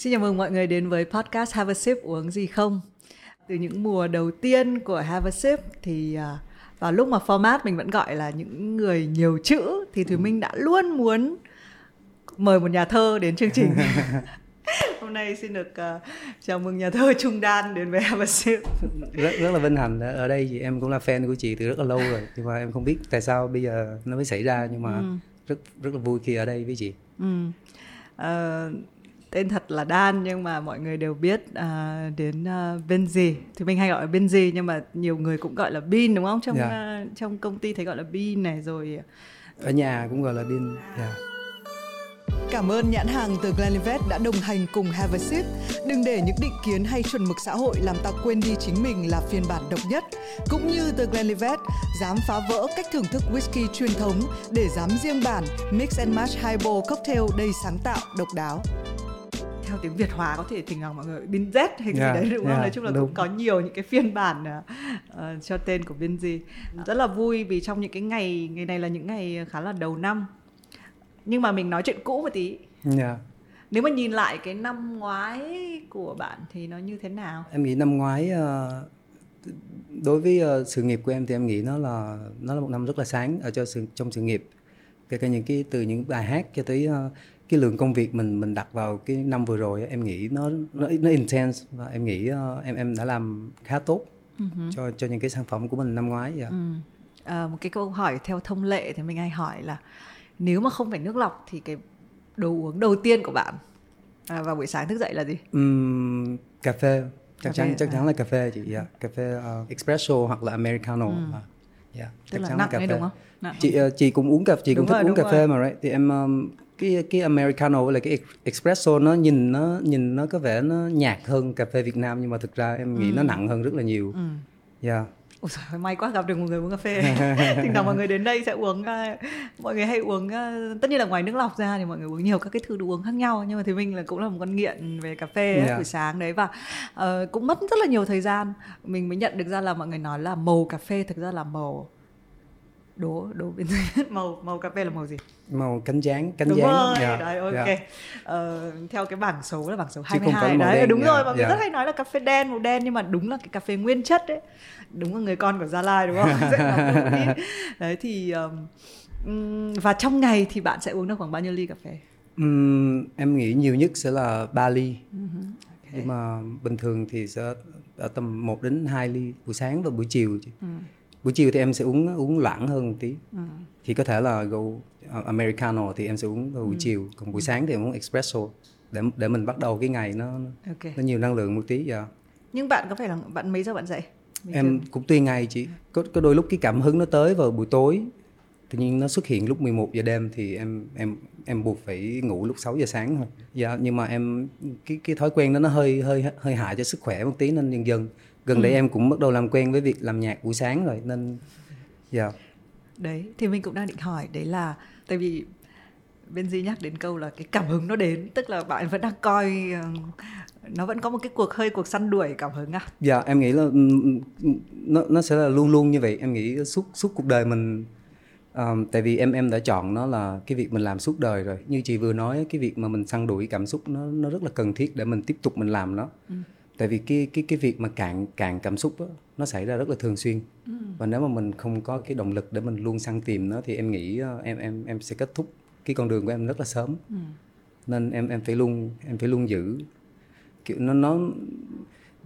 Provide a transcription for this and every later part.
Xin chào mừng mọi người đến với podcast Have a Sip uống gì không. Từ những mùa đầu tiên của Have a Sip thì à, vào lúc mà format mình vẫn gọi là những người nhiều chữ thì Thùy Minh đã luôn muốn mời một nhà thơ đến chương trình. Hôm nay xin được uh, chào mừng nhà thơ Trung Đan đến với Have a Sip. rất rất là vinh hạnh ở đây thì em cũng là fan của chị từ rất là lâu rồi nhưng mà em không biết tại sao bây giờ nó mới xảy ra nhưng mà ừ. rất rất là vui khi ở đây với chị. Ừ. Uh, tên thật là Đan nhưng mà mọi người đều biết uh, đến uh, Benji thì mình hay gọi là Benji nhưng mà nhiều người cũng gọi là Bin đúng không trong yeah. Dạ. uh, trong công ty thấy gọi là Bin này rồi ở nhà cũng gọi là Bin yeah. Dạ. Cảm ơn nhãn hàng từ Glenlivet đã đồng hành cùng Have a Sip. Đừng để những định kiến hay chuẩn mực xã hội làm ta quên đi chính mình là phiên bản độc nhất. Cũng như The Glenlivet, dám phá vỡ cách thưởng thức whisky truyền thống để dám riêng bản Mix and Match Highball Cocktail đầy sáng tạo, độc đáo theo tiếng Việt hóa có thể thỉnh thoảng mọi người bin Z hay yeah, gì đấy đúng không? Yeah, Nói chung là đúng. cũng có nhiều những cái phiên bản uh, cho tên của biên gì rất là vui vì trong những cái ngày ngày này là những ngày khá là đầu năm nhưng mà mình nói chuyện cũ một tí yeah. nếu mà nhìn lại cái năm ngoái của bạn thì nó như thế nào em nghĩ năm ngoái uh, đối với uh, sự nghiệp của em thì em nghĩ nó là nó là một năm rất là sáng ở cho sự trong sự nghiệp kể cả những cái từ những bài hát cho tới uh, cái lượng công việc mình mình đặt vào cái năm vừa rồi em nghĩ nó nó, nó intense và em nghĩ uh, em em đã làm khá tốt uh-huh. cho cho những cái sản phẩm của mình năm ngoái vậy. Uh. À, một cái câu hỏi theo thông lệ thì mình hay hỏi là nếu mà không phải nước lọc thì cái đồ uống đầu tiên của bạn à, vào buổi sáng thức dậy là gì? Um, cà phê chắc cà chắn phê, chắc à. chắn là cà phê chị yeah. cà phê uh, espresso hoặc là americano ừ. uh, yeah. Tức chắc là chắn nặng là cà phê đúng không? Nặng. chị uh, chị cũng uống cà chị đúng cũng rồi, thích uống cà phê mà right thì em um, cái cái americano với lại cái espresso nó nhìn nó nhìn nó có vẻ nó nhạt hơn cà phê Việt Nam nhưng mà thực ra em nghĩ ừ. nó nặng hơn rất là nhiều. Ừ. Yeah. Ôi trời, may quá gặp được một người uống cà phê Thỉnh thoảng mọi người đến đây sẽ uống uh, Mọi người hay uống uh, Tất nhiên là ngoài nước lọc ra thì mọi người uống nhiều các cái thứ đồ uống khác nhau Nhưng mà thì mình là cũng là một con nghiện về cà phê yeah. buổi sáng đấy Và uh, cũng mất rất là nhiều thời gian Mình mới nhận được ra là mọi người nói là màu cà phê thực ra là màu đố đố bên dưới màu màu cà phê là màu gì màu cánh dáng cánh đúng dáng rồi yeah. Dạ, đấy ok yeah. Dạ. ờ, theo cái bảng số là bảng số 22 đấy đen, đúng yeah. rồi mọi người yeah. rất hay nói là cà phê đen màu đen nhưng mà đúng là cái cà phê nguyên chất đấy đúng là người con của Gia Lai đúng không đấy thì um, và trong ngày thì bạn sẽ uống được khoảng bao nhiêu ly cà phê um, em nghĩ nhiều nhất sẽ là 3 ly uh-huh. okay. nhưng mà bình thường thì sẽ ở tầm 1 đến 2 ly buổi sáng và buổi chiều chứ. Uh buổi chiều thì em sẽ uống uống loãng hơn một tí ừ. thì có thể là go uh, americano thì em sẽ uống vào buổi ừ. chiều còn buổi ừ. sáng thì em uống espresso để để mình bắt đầu cái ngày nó okay. nó nhiều năng lượng một tí dạ nhưng bạn có phải là bạn mấy giờ bạn dậy Bình em thường? cũng tùy ngày chị có có đôi lúc cái cảm hứng nó tới vào buổi tối tự nhiên nó xuất hiện lúc 11 giờ đêm thì em em em buộc phải ngủ lúc 6 giờ sáng thôi dạ nhưng mà em cái cái thói quen đó nó hơi hơi hơi hại cho sức khỏe một tí nên dần dần gần ừ. đây em cũng bắt đầu làm quen với việc làm nhạc buổi sáng rồi nên dạ. Yeah. đấy thì mình cũng đang định hỏi đấy là tại vì bên Di nhắc đến câu là cái cảm hứng nó đến tức là bạn vẫn đang coi ờ, nó vẫn có một cái cuộc hơi cuộc săn đuổi cảm hứng à? Dạ em nghĩ là nó nó sẽ là luôn luôn như vậy. Em nghĩ suốt suốt cuộc đời mình um, tại vì em em đã chọn nó là cái việc mình làm suốt đời rồi. Như chị vừa nói cái việc mà mình săn đuổi cảm xúc nó nó rất là cần thiết để mình tiếp tục mình làm nó. Ừ tại vì cái cái cái việc mà cạn cạn cảm xúc đó, nó xảy ra rất là thường xuyên ừ. và nếu mà mình không có cái động lực để mình luôn săn tìm nó thì em nghĩ ờ, em em em sẽ kết thúc cái con đường của em rất là sớm ừ. nên em em phải luôn em phải luôn giữ kiểu nó nó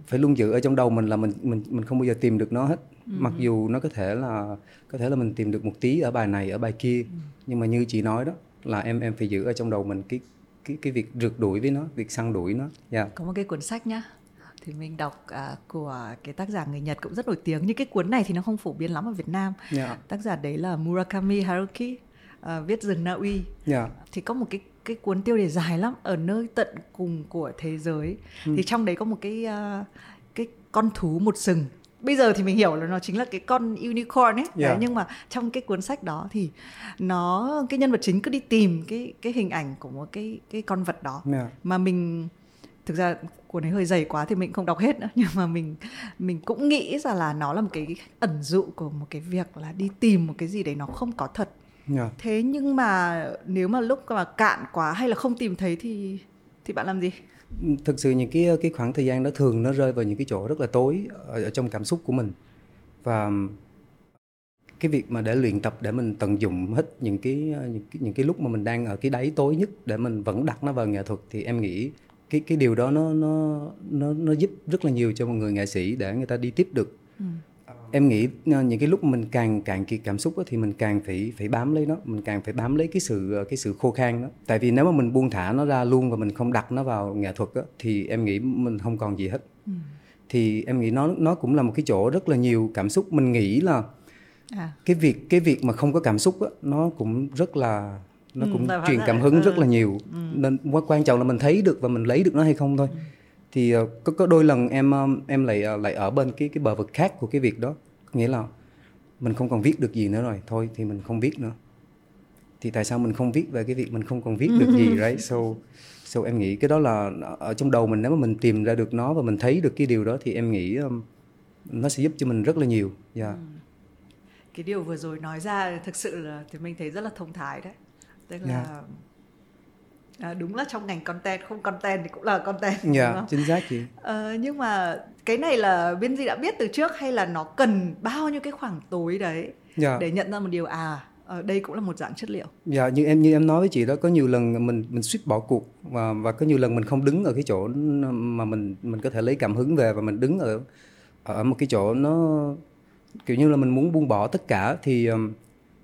phải luôn giữ ở trong đầu mình là mình mình mình không bao giờ tìm được nó hết ừ. mặc dù nó có thể là có thể là mình tìm được một tí ở bài này ở bài kia ừ. nhưng mà như chị nói đó là em em phải giữ ở trong đầu mình cái cái cái việc rượt đuổi với nó việc săn đuổi nó yeah. Dạ. có một cái cuốn sách nhá thì mình đọc uh, của cái tác giả người Nhật cũng rất nổi tiếng nhưng cái cuốn này thì nó không phổ biến lắm ở Việt Nam yeah. Dạ. tác giả đấy là Murakami Haruki uh, viết rừng Na Uy yeah. Dạ. thì có một cái cái cuốn tiêu đề dài lắm ở nơi tận cùng của thế giới ừ. thì trong đấy có một cái uh, cái con thú một sừng bây giờ thì mình hiểu là nó chính là cái con unicorn ấy yeah. đấy, nhưng mà trong cái cuốn sách đó thì nó cái nhân vật chính cứ đi tìm cái cái hình ảnh của một cái cái con vật đó yeah. mà mình thực ra cuốn ấy hơi dày quá thì mình không đọc hết nữa nhưng mà mình mình cũng nghĩ ra là nó là một cái ẩn dụ của một cái việc là đi tìm một cái gì đấy nó không có thật yeah. Dạ. thế nhưng mà nếu mà lúc mà cạn quá hay là không tìm thấy thì thì bạn làm gì thực sự những cái cái khoảng thời gian đó thường nó rơi vào những cái chỗ rất là tối ở, ở trong cảm xúc của mình và cái việc mà để luyện tập để mình tận dụng hết những cái những cái những cái lúc mà mình đang ở cái đáy tối nhất để mình vẫn đặt nó vào nghệ thuật thì em nghĩ cái cái điều đó nó nó nó nó giúp rất là nhiều cho một người nghệ sĩ để người ta đi tiếp được ừ. em nghĩ ờ, những cái lúc mình càng càng kiệt cảm xúc đó, thì mình càng phải phải bám lấy nó mình càng phải bám lấy cái sự ờ, cái sự khô khan đó tại vì nếu mà mình buông thả nó ra luôn và mình không đặt nó vào nghệ thuật đó, thì em nghĩ mình không còn gì hết ừ. thì em nghĩ nó nó cũng là một cái chỗ rất là nhiều cảm xúc mình nghĩ là à. cái việc cái việc mà không có cảm xúc đó, nó cũng rất là nó ừ, cũng truyền cảm hứng ừ. rất là nhiều ừ. nên quan trọng là mình thấy được và mình lấy được nó hay không thôi ừ. thì uh, có có đôi lần em um, em lại uh, lại ở bên cái cái bờ vực khác của cái việc đó nghĩa là mình không còn viết được gì nữa rồi thôi thì mình không viết nữa thì tại sao mình không viết về cái việc mình không còn viết được gì right so so em nghĩ cái đó là ở trong đầu mình nếu mà mình tìm ra được nó và mình thấy được cái điều đó thì em nghĩ um, nó sẽ giúp cho mình rất là nhiều yeah. ừ. cái điều vừa rồi nói ra thực sự là thì mình thấy rất là thông thái đấy tức là yeah. Dạ. à, đúng là trong ngành content không content thì cũng là content dạ yeah, chính xác chị ờ, nhưng mà cái này là biên di đã biết từ trước hay là nó cần bao nhiêu cái khoảng tối đấy yeah. Dạ. để nhận ra một điều à ở đây cũng là một dạng chất liệu. Dạ như em như em nói với chị đó có nhiều lần mình mình suýt bỏ cuộc và và có nhiều lần mình không đứng ở cái chỗ mà mình mình có thể lấy cảm hứng về và mình đứng ở ở một cái chỗ nó kiểu như là mình muốn buông bỏ tất cả thì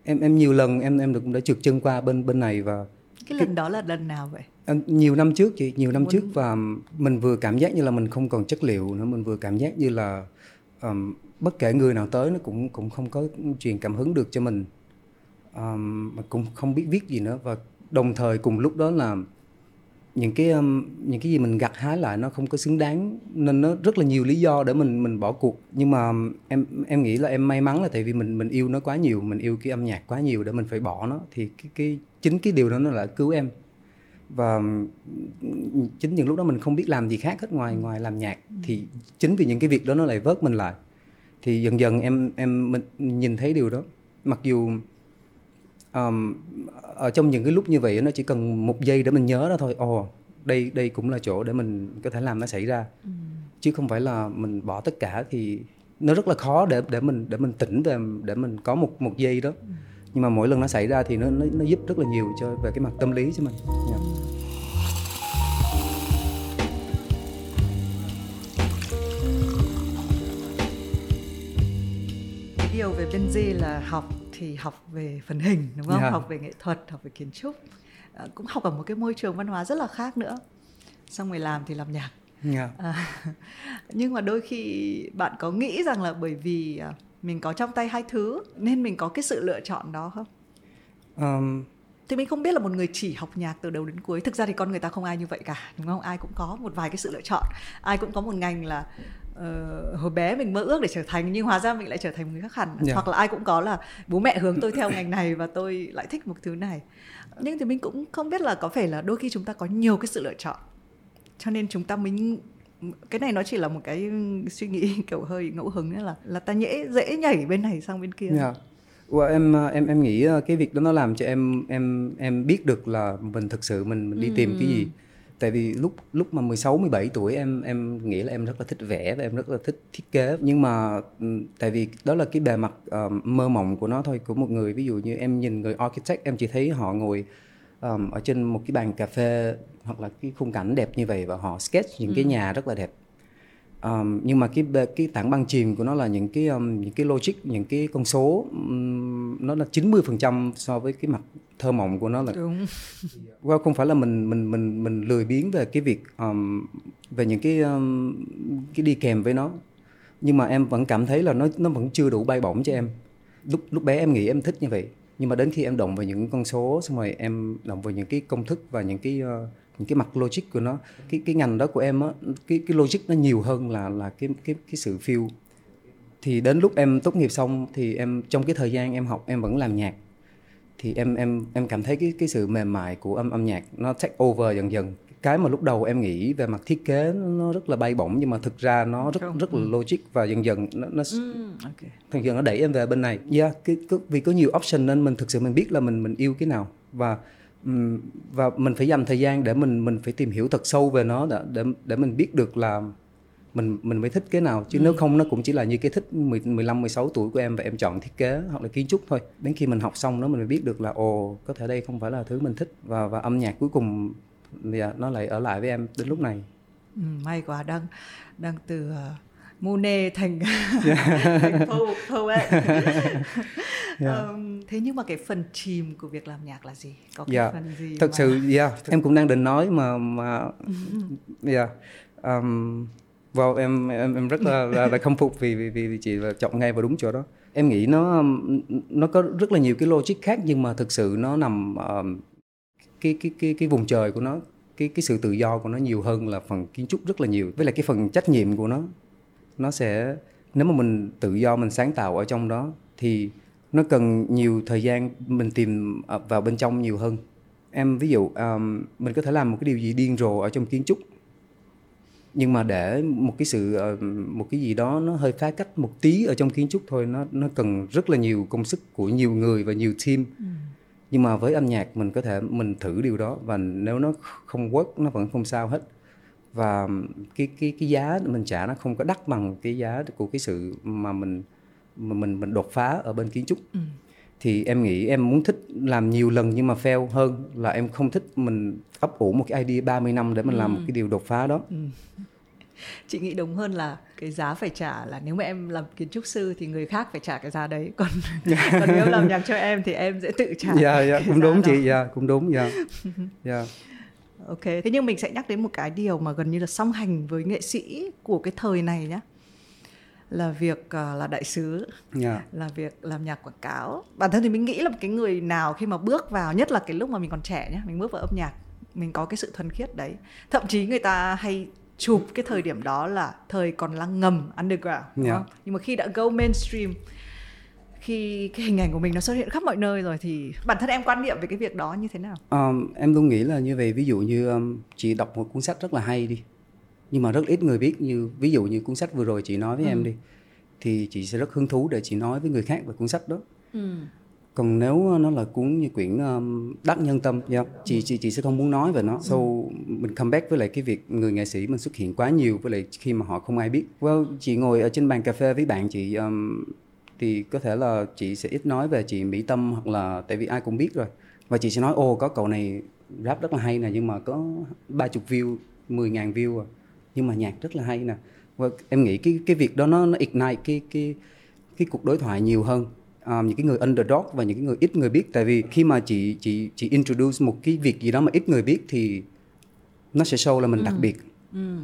em em nhiều lần em em cũng đã trượt chân qua bên bên này và cái lần cái, đó là lần nào vậy? Em, nhiều năm trước chị nhiều năm Muốn... trước và mình vừa cảm giác như là mình không còn chất liệu nữa mình vừa cảm giác như là um, bất kể người nào tới nó cũng cũng không có truyền cảm hứng được cho mình. Um, mà cũng không biết viết gì nữa và đồng thời cùng lúc đó là những cái um, những cái gì mình gặt hái lại nó không có xứng đáng nên nó rất là nhiều lý do để mình mình bỏ cuộc. Nhưng mà em em nghĩ là em may mắn là tại vì mình mình yêu nó quá nhiều mình yêu cái âm nhạc quá nhiều để mình phải bỏ nó thì cái cái chính cái điều đó nó lại cứu em. Và chính những lúc đó mình không biết làm gì khác hết ngoài ngoài làm nhạc thì chính vì những cái việc đó nó lại vớt mình lại. Thì dần dần em em mình nhìn thấy điều đó. Mặc dù um, ở trong những cái lúc như vậy nó chỉ cần một giây để mình nhớ đó thôi ồ đây đây cũng là chỗ để mình có thể làm nó xảy ra ừ. chứ không phải là mình bỏ tất cả thì nó rất là khó để để mình để mình tỉnh về để mình có một một giây đó ừ. nhưng mà mỗi lần nó xảy ra thì nó nó, nó giúp rất là nhiều cho về cái mặt tâm lý cho mình yeah. Dạ. cái điều về Benji là học thì học về phần hình đúng không? Yeah. học về nghệ thuật học về kiến trúc. À, cũng học ở một cái môi trường văn hóa rất là khác nữa. Xong rồi làm thì làm nhạc. Yeah. à, nhưng mà đôi khi bạn có nghĩ rằng là bởi vì à, mình có trong tay hai thứ nên mình có cái sự lựa chọn đó không? Um, thì mình không biết là một người chỉ học nhạc từ đầu đến cuối thực ra thì con người ta không ai như vậy cả đúng không? Ai cũng có một vài cái sự lựa chọn. Ai cũng có một ngành là uh, hồi bé mình mơ ước để trở thành nhưng hóa ra mình lại trở thành một người khác hẳn yeah. Dạ. hoặc là ai cũng có là bố mẹ hướng tôi theo ngành này và tôi lại thích một thứ này nhưng thì mình cũng không biết là có phải là đôi khi chúng ta có nhiều cái sự lựa chọn cho nên chúng ta mình cái này nó chỉ là một cái suy nghĩ kiểu hơi ngẫu hứng là là ta dễ dễ nhảy bên này sang bên kia yeah. Dạ. Well, em em em nghĩ ờ, cái việc đó nó làm cho em em em biết được là mình thực sự mình, mình đi ừ. tìm cái gì tại vì lúc lúc mà 16 17 tuổi em em nghĩ là em rất là thích vẽ và em rất là thích thiết kế. Nhưng mà tại vì đó là cái bề mặt uh, mơ mộng của nó thôi của một người. Ví dụ như em nhìn người architect em chỉ thấy họ ngồi um, ở trên một cái bàn cà phê hoặc là cái khung cảnh đẹp như vậy và họ sketch những ừ. cái nhà rất là đẹp um, nhưng mà cái cái tảng băng chìm của nó là những cái um, những cái logic những cái con số um, nó là 90% so với cái mặt thơ mộng của nó là đúng. Well, không phải là mình mình mình mình lười biếng về cái việc um, về những cái um, cái đi kèm với nó. Nhưng mà em vẫn cảm thấy là nó nó vẫn chưa đủ bay bổng cho em. Lúc lúc bé em nghĩ em thích như vậy nhưng mà đến khi em động vào những con số xong rồi em động vào những cái công thức và những cái uh, những cái mặt logic của nó cái cái ngành đó của em á cái cái logic nó nhiều hơn là là cái cái cái sự feel. Thì đến lúc em tốt nghiệp xong thì em trong cái thời gian em học em vẫn làm nhạc. Thì em em em cảm thấy cái cái sự mềm mại của âm âm nhạc nó take over dần dần. Cái mà lúc đầu em nghĩ về mặt thiết kế nó rất là bay bổng nhưng mà thực ra nó rất rất là ừ. logic và dần dần nó nó ừ, okay. dần dần nó đẩy em về bên này. Yeah, cái, cái, vì có nhiều option nên mình thực sự mình biết là mình mình yêu cái nào. Và và mình phải dành thời gian để mình mình phải tìm hiểu thật sâu về nó để để để mình biết được là mình mình mới thích cái nào chứ ừ. nếu không nó cũng chỉ là như cái thích 10, 15 16 tuổi của em và em chọn thiết kế hoặc là kiến trúc thôi. Đến khi mình học xong nó mình mới biết được là ồ có thể đây không phải là thứ mình thích và và âm nhạc cuối cùng thì nó lại ở lại với em đến lúc này. Ừ, may quá đang đang từ uh, Monet thành thành poet. yeah. um, thế nhưng mà cái phần chìm của việc làm nhạc là gì? Có cái yeah. phần gì? Thật mà... sự, yeah. em cũng đang định nói mà mà, yeah. Um, wow em em em rất là là, là khâm phục vì, vì vì chị là chọn ngay vào đúng chỗ đó em nghĩ nó nó có rất là nhiều cái logic khác nhưng mà thực sự nó nằm uh, cái cái cái cái vùng trời của nó cái cái sự tự do của nó nhiều hơn là phần kiến trúc rất là nhiều với lại cái phần trách nhiệm của nó nó sẽ nếu mà mình tự do mình sáng tạo ở trong đó thì nó cần nhiều thời gian mình tìm vào bên trong nhiều hơn. Em ví dụ um, mình có thể làm một cái điều gì điên rồ ở trong kiến trúc nhưng mà để một cái sự ờ, một cái gì đó nó hơi phá cách một tí ở trong kiến trúc thôi nó nó cần rất là nhiều công sức của nhiều người và nhiều team. Ừ. nhưng mà với âm nhạc mình có thể mình thử điều đó và nếu nó không work nó vẫn không sao hết và cái cái cái giá mình trả nó không có đắt bằng cái giá của cái sự mà mình mà mình mình đột phá ở bên kiến trúc ừ. thì em nghĩ em muốn thích làm nhiều lần nhưng mà fail hơn là em không thích mình ấp ủ một cái idea 30 năm để mình ừ. làm một cái điều đột phá đó ừ. chị nghĩ đúng hơn là cái giá phải trả là nếu mà em làm kiến trúc sư thì người khác phải trả cái giá đấy còn còn nếu làm nhạc cho em thì em sẽ tự trả dạ yeah, cũng đúng đó. chị dạ cũng đúng dạ yeah. ok thế nhưng mình sẽ nhắc đến một cái điều mà gần như là song hành với nghệ sĩ của cái thời này nhá là việc uh, là đại sứ yeah. là việc làm nhạc quảng cáo bản thân thì mình nghĩ là một cái người nào khi mà bước vào nhất là cái lúc mà mình còn trẻ nhá mình bước vào âm nhạc mình có cái sự thuần khiết đấy thậm chí người ta hay chụp cái thời điểm đó là thời còn là ngầm underground yeah. không? nhưng mà khi đã go mainstream khi cái hình ảnh của mình nó xuất hiện khắp mọi nơi rồi thì bản thân em quan niệm về cái việc đó như thế nào? Um, em luôn nghĩ là như vậy ví dụ như um, chị đọc một cuốn sách rất là hay đi nhưng mà rất ít người biết như ví dụ như cuốn sách vừa rồi chị nói với ừ. em đi thì chị sẽ rất hứng thú để chị nói với người khác về cuốn sách đó. Ừ còn nếu nó là cuốn như quyển um, đắc nhân tâm yeah, chị chị chị sẽ không muốn nói về nó so mình come back với lại cái việc người nghệ sĩ mình xuất hiện quá nhiều với lại khi mà họ không ai biết well chị ngồi ở trên bàn cà phê với bạn chị um, thì có thể là chị sẽ ít nói về chị mỹ tâm hoặc là tại vì ai cũng biết rồi. Và chị sẽ nói ô có cậu này rap rất là hay nè nhưng mà có ba chục view 10 ngàn view à. Nhưng mà nhạc rất là hay nè. Và em nghĩ cái cái việc đó nó nó ignite cái cái cái cuộc đối thoại nhiều hơn. Um, những cái người underdog và những cái người ít người biết. Tại vì khi mà chị chị chị introduce một cái việc gì đó mà ít người biết thì nó sẽ show là mình ừ. đặc biệt. Ừ.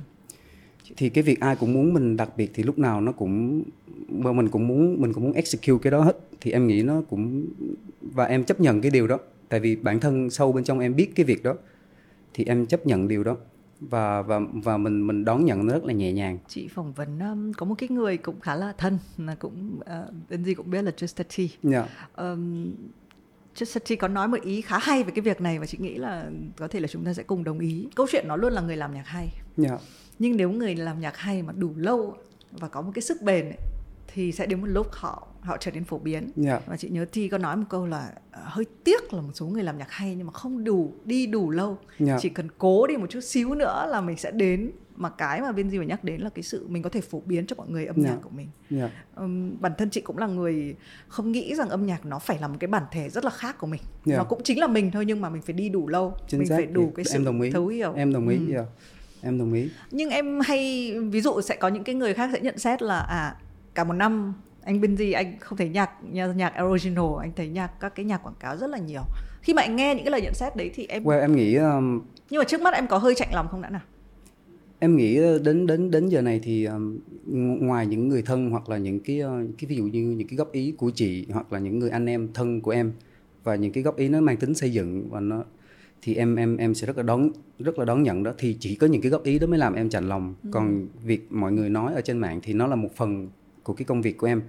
thì cái việc ai cũng muốn mình đặc biệt thì lúc nào nó cũng mà mình cũng muốn mình cũng muốn execute cái đó hết. Thì em nghĩ nó cũng và em chấp nhận cái điều đó. Tại vì bản thân sâu bên trong em biết cái việc đó. Thì em chấp nhận điều đó. Và và và mình mình đón nhận nó rất là nhẹ nhàng. Chị phỏng vấn um, có một cái người cũng khá là thân là cũng uh, bên gì cũng biết là Just T. Yeah. um, Just T có nói một ý khá hay về cái việc này và chị nghĩ là có thể là chúng ta sẽ cùng đồng ý. Câu chuyện nó luôn là người làm nhạc hay. Yeah. Nhưng nếu người làm nhạc hay mà đủ lâu và có một cái sức bền ấy, thì sẽ đến một lúc họ họ trở nên phổ biến yeah. Dạ. và chị nhớ thi có nói một câu là uh, hơi tiếc là một số người làm nhạc hay nhưng mà không đủ đi đủ lâu yeah. Dạ. chỉ cần cố đi một chút xíu nữa là mình sẽ đến mà cái mà bên gì mà nhắc đến là cái sự mình có thể phổ biến cho mọi người âm yeah. Dạ. nhạc của mình yeah. um, bản thân chị cũng là người không nghĩ rằng âm nhạc nó phải là một cái bản thể rất là khác của mình yeah. nó cũng chính là mình thôi nhưng mà mình phải đi đủ lâu Chính mình xác. phải đủ cái sự em đồng ý. thấu hiểu em đồng ý ừ. yeah. Em đồng ý. Nhưng em hay ví dụ sẽ có những cái người khác sẽ nhận xét là à cả một năm anh bên gì anh không thấy nhạc nhạc original anh thấy nhạc các cái nhạc quảng cáo rất là nhiều. Khi mà anh nghe những cái lời nhận xét đấy thì em well, em nghĩ um, nhưng mà trước mắt em có hơi chạnh lòng không đã nào? em nghĩ đến đến đến giờ này thì um, ngoài những người thân hoặc là những cái uh, cái ví dụ như những cái góp ý của chị hoặc là những người anh em thân của em và những cái góp ý nó mang tính xây dựng và nó thì em em em sẽ rất là đón rất là đón nhận đó. Thì chỉ có những cái góp ý đó mới làm em chạnh lòng. Ừ. còn việc mọi người nói ở trên mạng thì nó là một phần của cái công việc của em.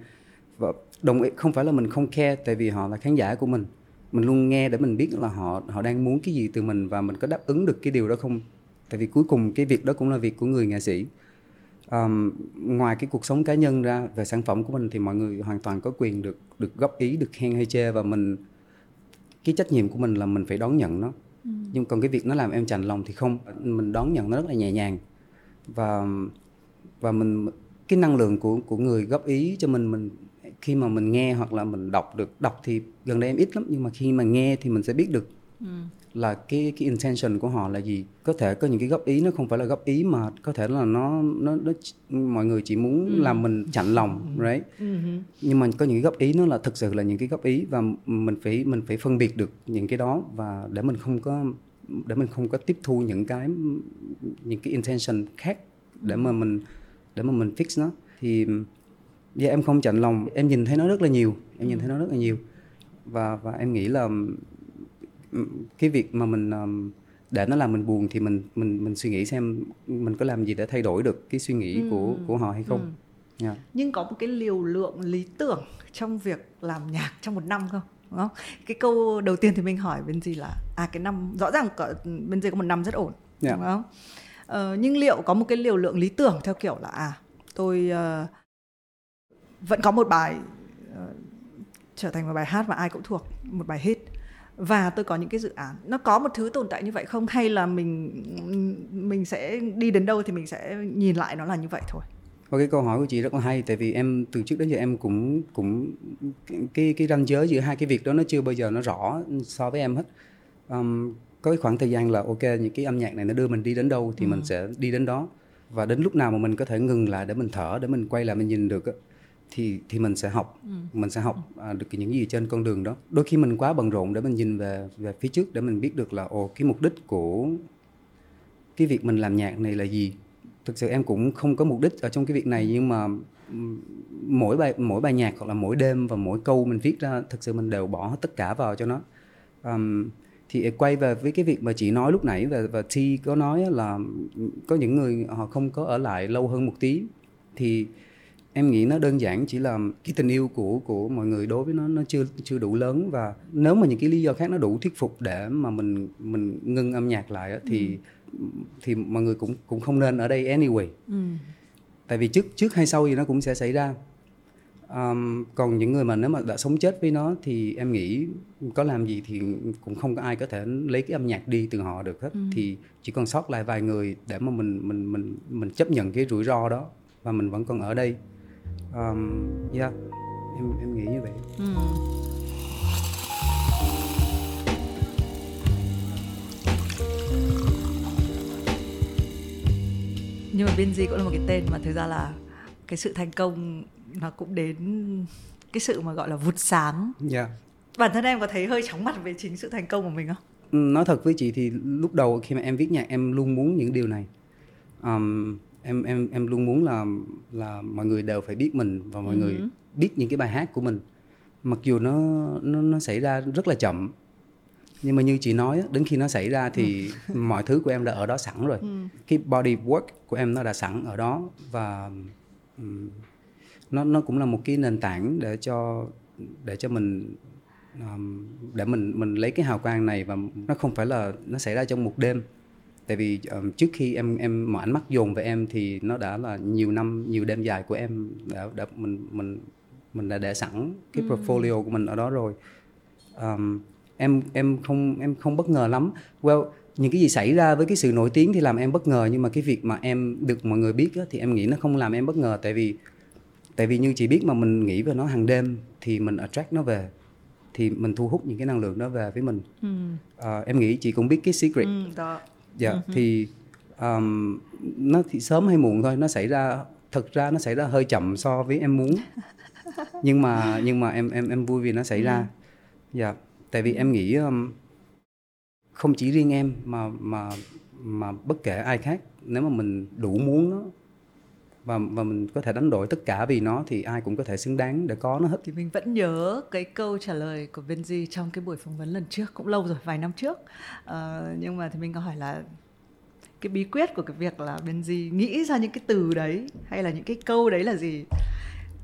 Và đồng ý không phải là mình không care tại vì họ là khán giả của mình. Mình luôn nghe để mình biết là họ họ đang muốn cái gì từ mình và mình có đáp ứng được cái điều đó không. Tại vì cuối cùng cái việc đó cũng là việc của người nghệ sĩ. Um, ngoài cái cuộc sống cá nhân ra về sản phẩm của mình thì mọi người hoàn toàn có quyền được được góp ý được khen hay chê và mình cái trách nhiệm của mình là mình phải đón nhận nó ừ. nhưng còn cái việc nó làm em chạnh lòng thì không mình đón nhận nó rất là nhẹ nhàng và và mình cái năng lượng của của người góp ý cho mình mình khi mà mình nghe hoặc là mình đọc được đọc thì gần đây em ít lắm nhưng mà khi mà nghe thì mình sẽ biết được ừ. Là cái cái intention của họ là gì? Có thể có những cái góp ý nó không phải là góp ý mà có thể là nó nó, nó mọi người chỉ muốn ừ. làm mình chạnh lòng ừ. right? Ừ. nhưng mà có những cái góp ý nó là thực sự là những cái góp ý và mình phải mình phải phân biệt được những cái đó và để mình không có để mình không có tiếp thu những cái những cái intention khác để mà mình để mà mình fix nó. Thì và dạ, em không chạnh lòng. Em nhìn thấy nó rất là nhiều. Em nhìn thấy nó rất là nhiều. Và và em nghĩ là cái việc mà mình để nó làm mình buồn thì mình mình mình suy nghĩ xem mình có làm gì để thay đổi được cái suy nghĩ ừ. của của họ hay không. Ừ. Yeah. Dạ. Nhưng có một cái liều lượng lý tưởng trong việc làm nhạc trong một năm không? Đúng không? Cái câu đầu tiên thì mình hỏi bên gì là à cái năm rõ ràng có, bên gì có một năm rất ổn, yeah. Dạ. đúng không? Ờ, nhưng liệu có một cái liều lượng lý tưởng theo kiểu là à tôi uh, vẫn có một bài uh, trở thành một bài hát mà ai cũng thuộc một bài hit và tôi có những cái dự án. Nó có một thứ tồn tại như vậy không? Hay là mình mình sẽ đi đến đâu thì mình sẽ nhìn lại nó là như vậy thôi? Và cái câu hỏi của chị rất là hay tại vì em từ trước đến giờ em cũng cũng cái cái ranh giới giữa hai cái việc đó nó chưa bao giờ nó rõ so với em hết. Um, có cái khoảng thời gian là ok những cái âm nhạc này nó đưa mình đi đến đâu thì ừ. mình sẽ đi đến đó. Và đến lúc nào mà mình có thể ngừng lại để mình thở để mình quay lại mình nhìn được thì thì mình sẽ học. Ừ. mình sẽ học à, được những gì trên con đường đó. Đôi khi mình quá bận rộn để mình nhìn về về phía trước để mình biết được là ồ cái mục đích của cái việc mình làm nhạc này là gì. Thực sự em cũng không có mục đích ở trong cái việc này nhưng mà mỗi bài mỗi bài nhạc hoặc là mỗi đêm và mỗi câu mình viết ra thực sự mình đều bỏ hết tất cả vào cho nó. Um, thì quay về với cái việc mà chị nói lúc nãy và và T có nói là có những người họ không có ở lại lâu hơn một tí. Thì em nghĩ nó đơn giản chỉ là cái tình yêu của của mọi người đối với nó nó chưa chưa đủ lớn và nếu mà những cái lý do khác nó đủ thuyết phục để mà mình mình ngưng âm nhạc lại thì ừ. thì mọi người cũng cũng không nên ở đây anyway ừ. tại vì trước trước hay sau gì nó cũng sẽ xảy ra um, còn những người mà nếu mà đã sống chết với nó thì em nghĩ có làm gì thì cũng không có ai có thể lấy cái âm nhạc đi từ họ được hết ừ. thì chỉ còn sót lại vài người để mà mình mình mình mình chấp nhận cái rủi ro đó và mình vẫn còn ở đây um, yeah em em nghĩ như vậy ừ. nhưng mà Binz cũng là một cái tên mà thực ra là cái sự thành công nó cũng đến cái sự mà gọi là vụt sáng yeah. bản thân em có thấy hơi chóng mặt về chính sự thành công của mình không nói thật với chị thì lúc đầu khi mà em viết nhạc em luôn muốn những điều này um, em em em luôn muốn là là mọi người đều phải biết mình và mọi uh-huh. người ừ. biết những cái bài hát của mình mặc dù nó nó nó xảy ra rất là chậm nhưng mà như chị nói đến khi nó xảy ra thì ừ. mọi thứ của em đã ở đó sẵn rồi ừ. cái body work của em nó đã sẵn ở đó và um, nó nó cũng là một cái nền tảng để cho để cho mình um, để mình mình lấy cái hào quang này và nó không phải là nó xảy ra trong một đêm tại vì um, trước khi em em mở ánh mắt dồn về em thì nó đã là nhiều năm nhiều đêm dài của em đã, đã mình mình mình đã để sẵn cái ừ. portfolio của mình ở đó rồi. Um, em em không em không bất ngờ lắm. Well những cái gì xảy ra với cái sự nổi tiếng thì làm em bất ngờ nhưng mà cái việc mà em được mọi người biết á, thì em nghĩ nó không làm em bất ngờ. Tại vì tại vì như chị biết mà mình nghĩ về nó hàng đêm thì mình attract nó về thì mình thu hút những cái năng lượng đó về với mình. Ừ. uh, em nghĩ chị cũng biết cái secret. Ừ, đó dạ uh-huh. thì um, nó thì sớm hay muộn thôi nó xảy ra thực ra nó xảy ra hơi chậm so với em muốn. Nhưng mà nhưng mà em em em vui vì nó xảy ra. Dạ tại vì em nghĩ um, không chỉ riêng em mà mà mà bất kể ai khác nếu mà mình đủ muốn nó và và mình có thể đánh đổi tất cả vì nó thì ai cũng có thể xứng đáng để có nó hết. Thì mình vẫn nhớ cái câu trả lời của Benji trong cái buổi phỏng vấn lần trước cũng lâu rồi vài năm trước. À, nhưng mà thì mình có hỏi là cái bí quyết của cái việc là Benji nghĩ ra những cái từ đấy hay là những cái câu đấy là gì?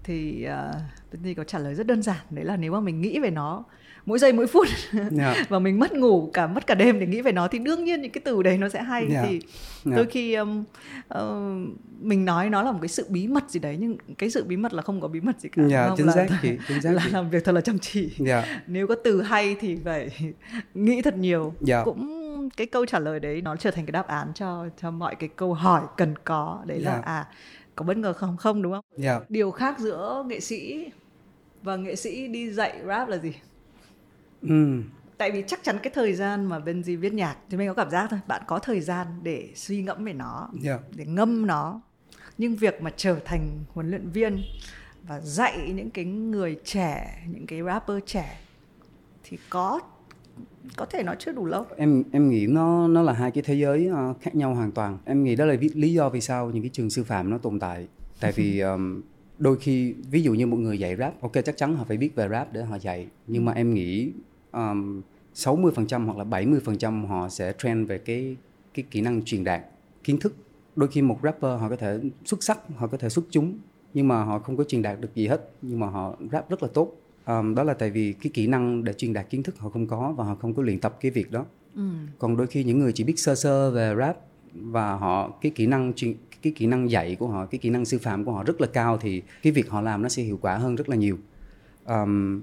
Thì ờ, uh, Benji có trả lời rất đơn giản đấy là nếu mà mình nghĩ về nó mỗi giây mỗi phút yeah. Dạ. và mình mất ngủ cả mất cả đêm để nghĩ về nó thì đương nhiên những cái từ đấy nó sẽ hay yeah. Dạ. thì yeah. đôi khi um, uh, mình nói nó là một cái sự bí mật gì đấy nhưng cái sự bí mật là không có bí mật gì cả yeah, không? chính xác là, chị, chính xác là làm việc thật là chăm chỉ yeah. nếu có từ hay thì phải nghĩ thật nhiều yeah. cũng cái câu trả lời đấy nó trở thành cái đáp án cho cho mọi cái câu hỏi cần có đấy yeah. là à có bất ngờ không không đúng không yeah. điều khác giữa nghệ sĩ và nghệ sĩ đi dạy rap là gì ừ. tại vì chắc chắn cái thời gian mà Benji viết nhạc thì mình có cảm giác thôi bạn có thời gian để suy ngẫm về nó yeah. để ngâm nó. Nhưng việc mà trở thành huấn luyện viên và dạy những cái người trẻ những cái rapper trẻ thì có có thể nó chưa đủ lâu. Em em nghĩ nó nó là hai cái thế giới uh, khác nhau hoàn toàn. Em nghĩ đó là lý do vì sao những cái trường sư phạm nó tồn tại. Tại vì um, đôi khi ví dụ như một người dạy rap ok chắc chắn họ phải biết về rap để họ dạy. Nhưng mà em nghĩ um, 60% hoặc là 70% họ sẽ trend về cái cái kỹ năng truyền đạt kiến thức. Đôi khi một rapper họ có thể xuất sắc họ có thể xuất chúng nhưng mà họ không có truyền đạt được gì hết nhưng mà họ rap rất là tốt. Um, đó là tại vì cái kỹ năng để truyền đạt kiến thức họ không có và họ không có luyện tập cái việc đó. Ừ. còn đôi khi những người chỉ biết sơ sơ về rap và họ cái kỹ năng truyền cái kỹ năng dạy của họ cái kỹ năng sư phạm của họ rất là cao thì cái việc họ làm nó sẽ hiệu quả hơn rất là nhiều. Um,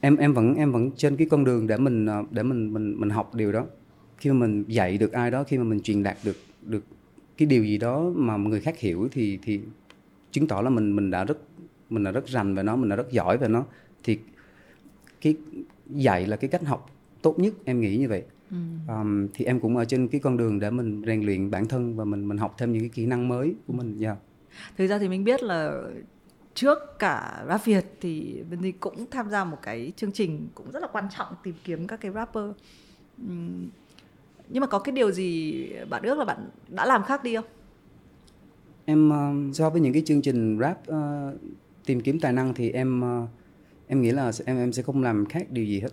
em em vẫn em vẫn trên cái con đường để mình ờ, để mình mình mình học điều đó khi mà mình dạy được ai đó khi mà mình truyền đạt được được cái điều gì đó mà người khác hiểu thì thì chứng tỏ là mình mình đã rất mình đã rất rành về nó mình đã rất giỏi về nó thì cái dạy là cái cách học tốt nhất em nghĩ như vậy ừ. um, thì em cũng ở trên cái con đường để mình rèn luyện bản thân và mình mình học thêm những cái kỹ năng mới của mình yeah. Dạ. thực ra thì mình biết là trước cả rap Việt thì Benji cũng tham gia một cái chương trình cũng rất là quan trọng tìm kiếm các cái rapper. Uhm, nhưng mà có cái điều gì bạn ước là bạn đã làm khác đi không? Em uh, so với những cái chương trình rap uh, tìm kiếm tài năng thì em uh, em nghĩ là em em sẽ không làm khác điều gì hết.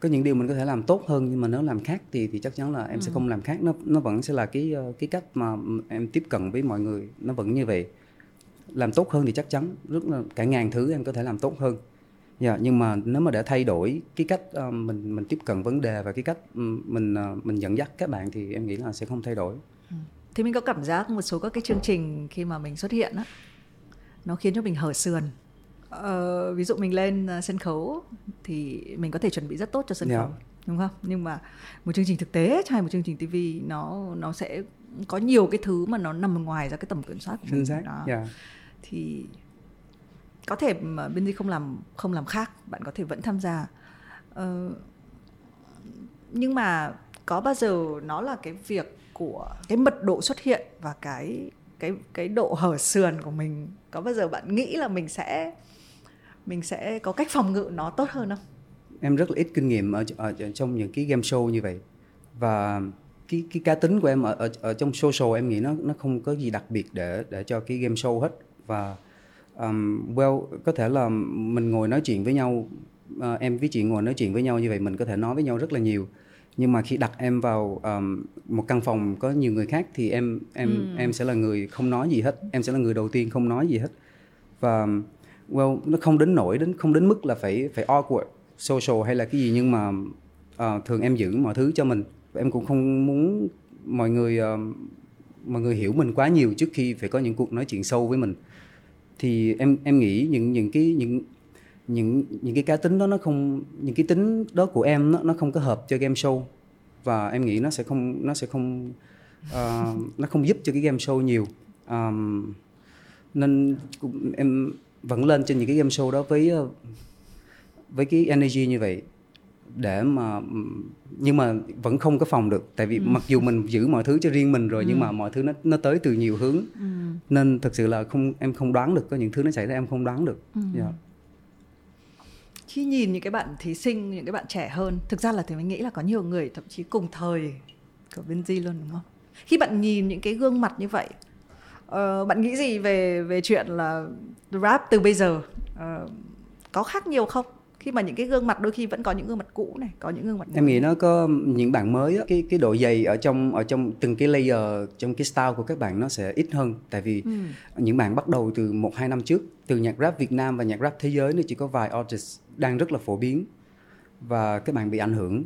Có những điều mình có thể làm tốt hơn nhưng mà nếu làm khác thì thì chắc chắn là em ừ. sẽ không làm khác. Nó nó vẫn sẽ là cái ờ, cái cách mà em tiếp cận với mọi người. Nó vẫn như vậy làm tốt hơn thì chắc chắn rất là cả ngàn thứ em có thể làm tốt hơn dạ yeah, nhưng mà nếu mà để thay đổi cái cách uh, mình mình tiếp cận vấn đề và cái cách mình uh, mình dẫn dắt các bạn thì em nghĩ là sẽ không thay đổi ừ. thì mình có cảm giác một số các cái chương trình khi mà mình xuất hiện á nó khiến cho mình hở sườn uh, ví dụ mình lên sân khấu thì mình có thể chuẩn bị rất tốt cho sân yeah. khấu đúng không nhưng mà một chương trình thực tế hay một chương trình tv nó nó sẽ có nhiều cái thứ mà nó nằm ngoài ra cái tầm kiểm soát của mình đó yeah thì có thể mà bên đi không làm không làm khác bạn có thể vẫn tham gia. Ờ, nhưng mà có bao giờ nó là cái việc của cái mật độ xuất hiện và cái cái cái độ hở sườn của mình? Có bao giờ bạn nghĩ là mình sẽ mình sẽ có cách phòng ngự nó tốt hơn không? Em rất là ít kinh nghiệm ở, ở, ở trong những cái game show như vậy. Và cái cái cá tính của em ở ở, ở trong social em nghĩ nó nó không có gì đặc biệt để để cho cái game show hết và um, well có thể là mình ngồi nói chuyện với nhau uh, em với chị ngồi nói chuyện với nhau như vậy mình có thể nói với nhau rất là nhiều. Nhưng mà khi đặt em vào um, một căn phòng có nhiều người khác thì em em ừ. em sẽ là người không nói gì hết em sẽ là người đầu tiên không nói gì hết. Và well nó không đến nổi đến không đến mức là phải phải awkward social hay là cái gì nhưng mà uh, thường em giữ mọi thứ cho mình. Em cũng không muốn mọi người uh, mọi người hiểu mình quá nhiều trước khi phải có những cuộc nói chuyện sâu với mình thì em em nghĩ những những cái những những những cái cá tính đó nó không những cái tính đó của em nó nó không có hợp cho game show. Và em nghĩ nó sẽ không nó sẽ không uh, nó không giúp cho cái game show nhiều. Um, nên em vẫn lên trên những cái game show đó với ờ, với cái energy như vậy để mà nhưng mà vẫn không có phòng được tại vì ừ. mặc dù mình giữ mọi thứ cho riêng mình rồi ừ. nhưng mà mọi thứ nó nó tới từ nhiều hướng ừ. nên thực sự là không em không đoán được có những thứ nó xảy ra em không đoán được ừ. yeah. Dạ. khi nhìn những cái bạn thí sinh những cái bạn trẻ hơn thực ra là thì mình nghĩ là có nhiều người thậm chí cùng thời của bên Di luôn đúng không khi bạn nhìn những cái gương mặt như vậy uh, bạn nghĩ gì về về chuyện là rap từ bây giờ uh, có khác nhiều không khi mà những cái gương mặt đôi khi vẫn có những gương mặt cũ này có những gương mặt em nghĩ nó có những bạn mới á, cái cái độ dày ở trong ở trong từng cái layer trong cái style của các bạn nó sẽ ít hơn. Tại vì ừ. những bạn bắt đầu từ một hai năm trước từ nhạc rap Việt Nam và nhạc rap thế giới nó chỉ có vài artist đang rất là phổ biến và các bạn bị ảnh hưởng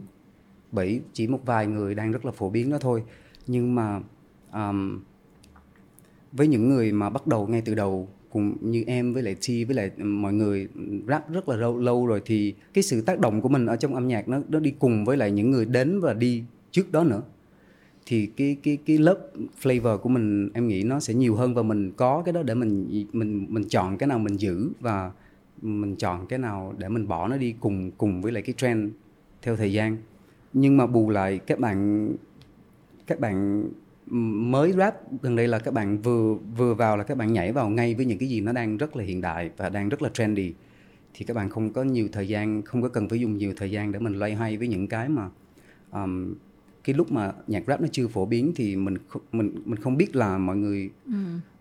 bởi chỉ một vài người đang rất là phổ biến đó thôi. Nhưng mà um, với những người mà bắt đầu ngay từ đầu cùng như em với lại chi với lại ừ, mọi người rap rất là lâu lâu rồi thì cái sự tác động của mình ở trong âm nhạc nó nó đi cùng với lại những người đến và đi trước đó nữa. Thì cái cái cái lớp flavor của mình em nghĩ nó sẽ nhiều hơn và mình có cái đó để mình mình mình chọn cái nào mình giữ và mình chọn cái nào để mình bỏ nó đi cùng cùng với lại cái trend theo thời gian. Nhưng mà bù lại các bạn các bạn mới rap gần đây là các bạn vừa vừa vào là các bạn nhảy vào ngay với những cái gì nó đang rất là hiện đại và đang rất là trendy. Thì các bạn không có nhiều thời gian không có cần phải dùng nhiều thời gian để mình loay hoay với những cái mà um, cái lúc mà nhạc rap nó chưa phổ biến thì mình mình mình không biết là mọi người ừ.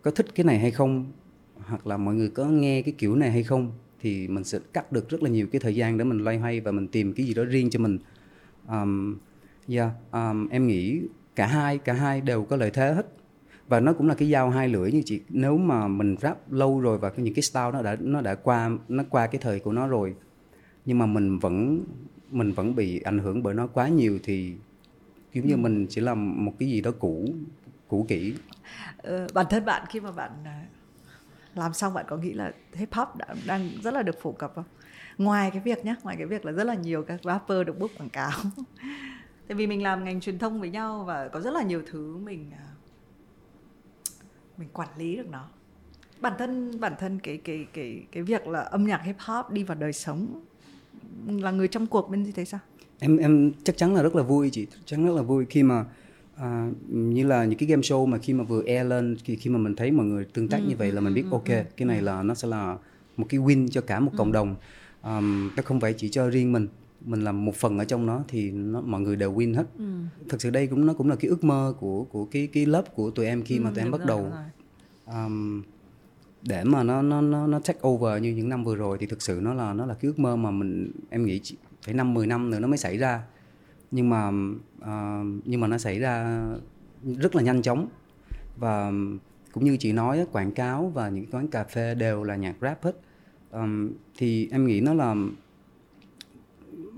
có thích cái này hay không hoặc là mọi người có nghe cái kiểu này hay không. Thì mình sẽ cắt được rất là nhiều cái thời gian để mình loay hoay và mình tìm cái gì đó riêng cho mình. Um, yeah, um, em nghĩ cả hai cả hai đều có lợi thế hết. Và nó cũng là cái dao hai lưỡi như chị. Nếu mà mình rap lâu rồi và những cái style nó đã nó đã qua nó qua cái thời của nó rồi nhưng mà mình vẫn mình vẫn bị ảnh hưởng bởi nó quá nhiều thì kiểu như ừ. mình chỉ làm một cái gì đó cũ cũ kỹ. Ờ, bản thân bạn khi mà bạn à, làm xong bạn có nghĩ là hip hop đã, đang rất là được phổ cập không? Ngoài cái việc nhé ngoài cái việc là rất là nhiều các rapper được book quảng cáo tại vì mình làm ngành truyền thông với nhau và có rất là nhiều thứ mình à, mình quản lý được nó. Bản thân bản thân cái cái cái cái việc là âm nhạc hip hop đi vào đời sống là người trong cuộc bên gì thấy sao? Em em chắc chắn là rất là vui chị chắc chắn rất là vui khi mà à, như là những cái game show mà khi mà vừa air lên khi khi mà mình thấy mọi người tương tác ừ, như vậy là mình biết ừ, ok ừ, cái này là nó sẽ là một cái win cho cả một ừ. cộng đồng. Um, nó không phải chỉ cho riêng mình mình làm một phần ở trong nó thì nó mọi người đều win hết. Ừ. thực sự đây cũng nó cũng là cái ước mơ của của cái cái lớp của tụi em khi mà ừ, tụi em bắt đầu. um, để mà nó nó nó nó take over như những năm vừa rồi thì thực sự nó là nó là cái ước mơ mà mình em nghĩ phải năm 10 năm nữa nó mới xảy ra. Nhưng mà uh, nhưng mà nó xảy ra rất là nhanh chóng. Và cũng như chị nói quảng cáo và những quán cà phê đều là nhạc rap hết. Um, thì em nghĩ nó là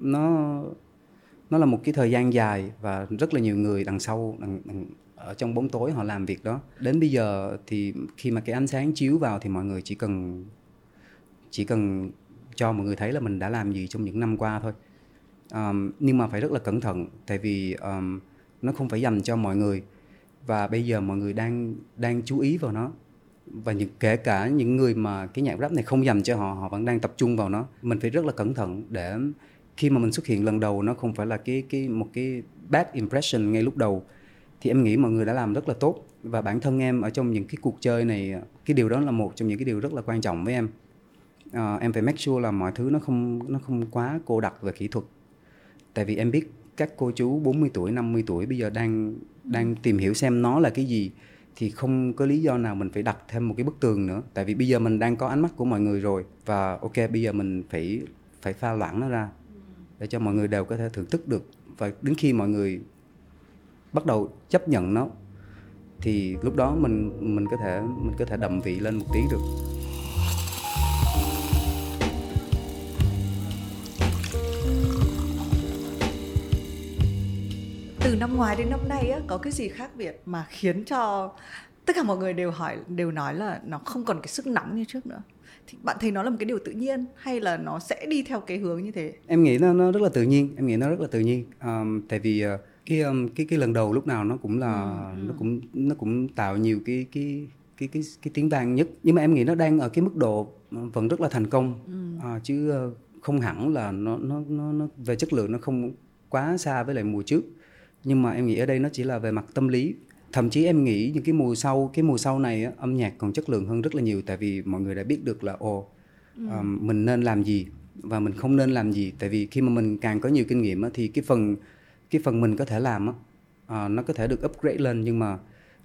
nó nó là một cái thời gian dài và rất là nhiều người đằng sau đằng, đằng, ở trong bóng tối họ làm việc đó. Đến bây giờ thì khi mà cái ánh sáng chiếu vào thì mọi người chỉ cần chỉ cần cho mọi người thấy là mình đã làm gì trong những năm qua thôi. Um, nhưng mà phải rất là cẩn thận tại vì um, nó không phải dành cho mọi người. Và bây giờ mọi người đang đang chú ý vào nó. Và những kể cả những người mà cái nhạc rap này không dành cho họ họ vẫn đang tập trung vào nó. Mình phải rất là cẩn thận để khi mà mình xuất hiện lần đầu nó không phải là cái cái một cái bad impression ngay lúc đầu. Thì em nghĩ mọi người đã làm rất là tốt. Và bản thân em ở trong những cái cuộc chơi này cái điều đó là một trong những cái điều rất là quan trọng với em. À, em phải make sure là mọi thứ nó không nó không quá cô đặc về kỹ thuật. Tại vì em biết các cô chú 40 tuổi 50 tuổi bây giờ đang đang tìm hiểu xem nó là cái gì. Thì không có lý do nào mình phải đặt thêm một cái bức tường nữa. Tại vì bây giờ mình đang có ánh mắt của mọi người rồi. Và ok bây giờ mình phải phải pha loãng nó ra để cho mọi người đều có thể thưởng thức được. Và đến khi mọi người bắt đầu chấp nhận nó, thì lúc đó mình mình có thể, mình có thể đậm vị lên một tí được. Từ năm ngoái đến năm nay á, có cái gì khác biệt mà khiến cho tất cả mọi người đều hỏi, đều nói là nó không còn cái sức nóng như trước nữa? Thì bạn thấy nó là một cái điều tự nhiên hay là nó sẽ đi theo cái hướng như thế? Em nghĩ nó nó rất là tự nhiên em nghĩ nó rất là tự nhiên. Um, tại vì uh, cái um, cái cái lần đầu lúc nào nó cũng là ừ, nó cũng nó cũng tạo nhiều cái cái cái cái cái tiếng vang nhất. Nhưng mà em nghĩ nó đang ở cái mức độ vẫn rất là thành công. Ừ. à, chứ uh, không hẳn là nó nó nó nó về chất lượng nó không quá xa với lại mùa trước. Nhưng mà em nghĩ ở đây nó chỉ là về mặt tâm lý thậm chí em nghĩ những cái mùa sau cái mùa sau này âm nhạc còn chất lượng hơn rất là nhiều tại vì mọi người đã biết được là ồ ừ. um, mình nên làm gì và mình không nên làm gì. Tại vì khi mà mình càng có nhiều kinh nghiệm á, thì cái phần cái phần mình có thể làm á, uh, nó có thể được upgrade lên. Nhưng mà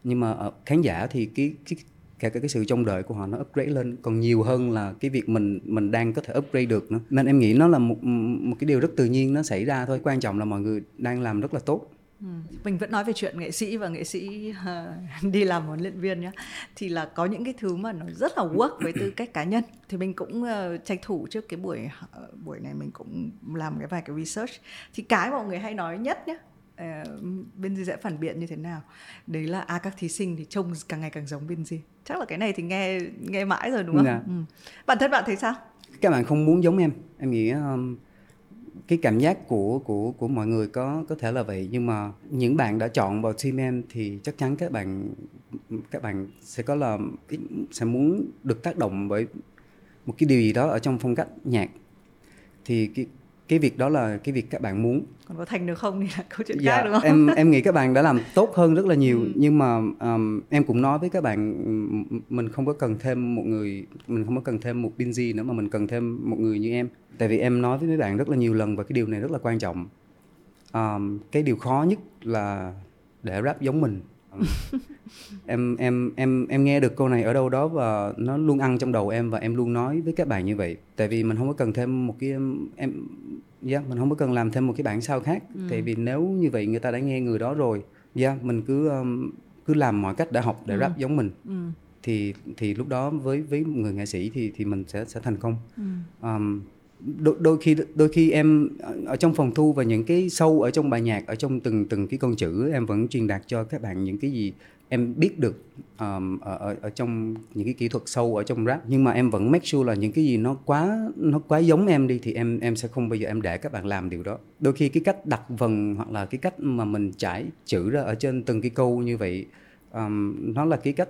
nhưng mà ở khán giả thì cái cái cả cái sự trông đợi của họ nó upgrade lên còn nhiều hơn là cái việc mình mình đang có thể upgrade được nữa. Nên em nghĩ nó là một một cái điều rất tự nhiên nó xảy ra thôi. Quan trọng là mọi người đang làm rất là tốt Ừ. Mình vẫn nói về chuyện nghệ sĩ và nghệ sĩ uh, đi làm huấn luyện viên nhé thì là có những cái thứ mà nó rất là work với tư cách cá nhân. Thì mình cũng uh, tranh thủ trước cái buổi uh, buổi này mình cũng làm cái vài cái research. Thì cái mọi người hay nói nhất nhé uh, bên gì sẽ phản biện như thế nào? Đấy là à các thí sinh thì trông càng ngày càng giống bên gì chắc là cái này thì nghe nghe mãi rồi đúng không? Dạ. ừ. bản thân bạn thấy sao? Các bạn không muốn giống em. Em nghĩ um, cái cảm giác của của của mọi người có có thể là vậy. Nhưng mà những bạn đã chọn vào team em thì chắc chắn các bạn các bạn sẽ có là sẽ muốn được tác động bởi một cái điều gì đó ở trong phong cách nhạc. Thì cái cái việc đó là cái việc các bạn muốn. Còn có thành được không thì là câu chuyện dạ, khác đúng không? em em nghĩ các bạn đã làm tốt hơn rất là nhiều. Ừ. nhưng mà um, em cũng nói với các bạn mình không có cần thêm một người mình không có cần thêm một Binzy nữa mà mình cần thêm một người như em. Tại vì em nói với mấy bạn rất là nhiều lần và cái điều này rất là quan trọng. Um, cái điều khó nhất là để rap giống mình em em em em nghe được câu này ở đâu đó và nó luôn ăn trong đầu em và em luôn nói với các bạn như vậy tại vì mình không có cần thêm một cái em yeah, mình không có cần làm thêm một cái bản sao khác ừ. tại vì nếu như vậy người ta đã nghe người đó rồi yeah, mình cứ um, cứ làm mọi cách để học để ừ. rap giống mình ừ. thì thì lúc đó với với người nghệ sĩ thì thì mình sẽ sẽ thành công ừ. um, đôi, đôi khi đôi khi em ở trong phòng thu và những cái sâu ở trong bài nhạc ở trong từng từng cái con chữ em vẫn truyền đạt cho các bạn những cái gì em biết được um, ở, ở ở trong những cái kỹ thuật sâu ở trong rap. Nhưng mà em vẫn make sure là những cái gì nó quá nó quá giống em đi thì em em sẽ không bao giờ em để các bạn làm điều đó. Đôi khi cái cách đặt vần hoặc là cái cách mà mình trải chữ ra ở trên từng cái câu như vậy um, nó là cái cách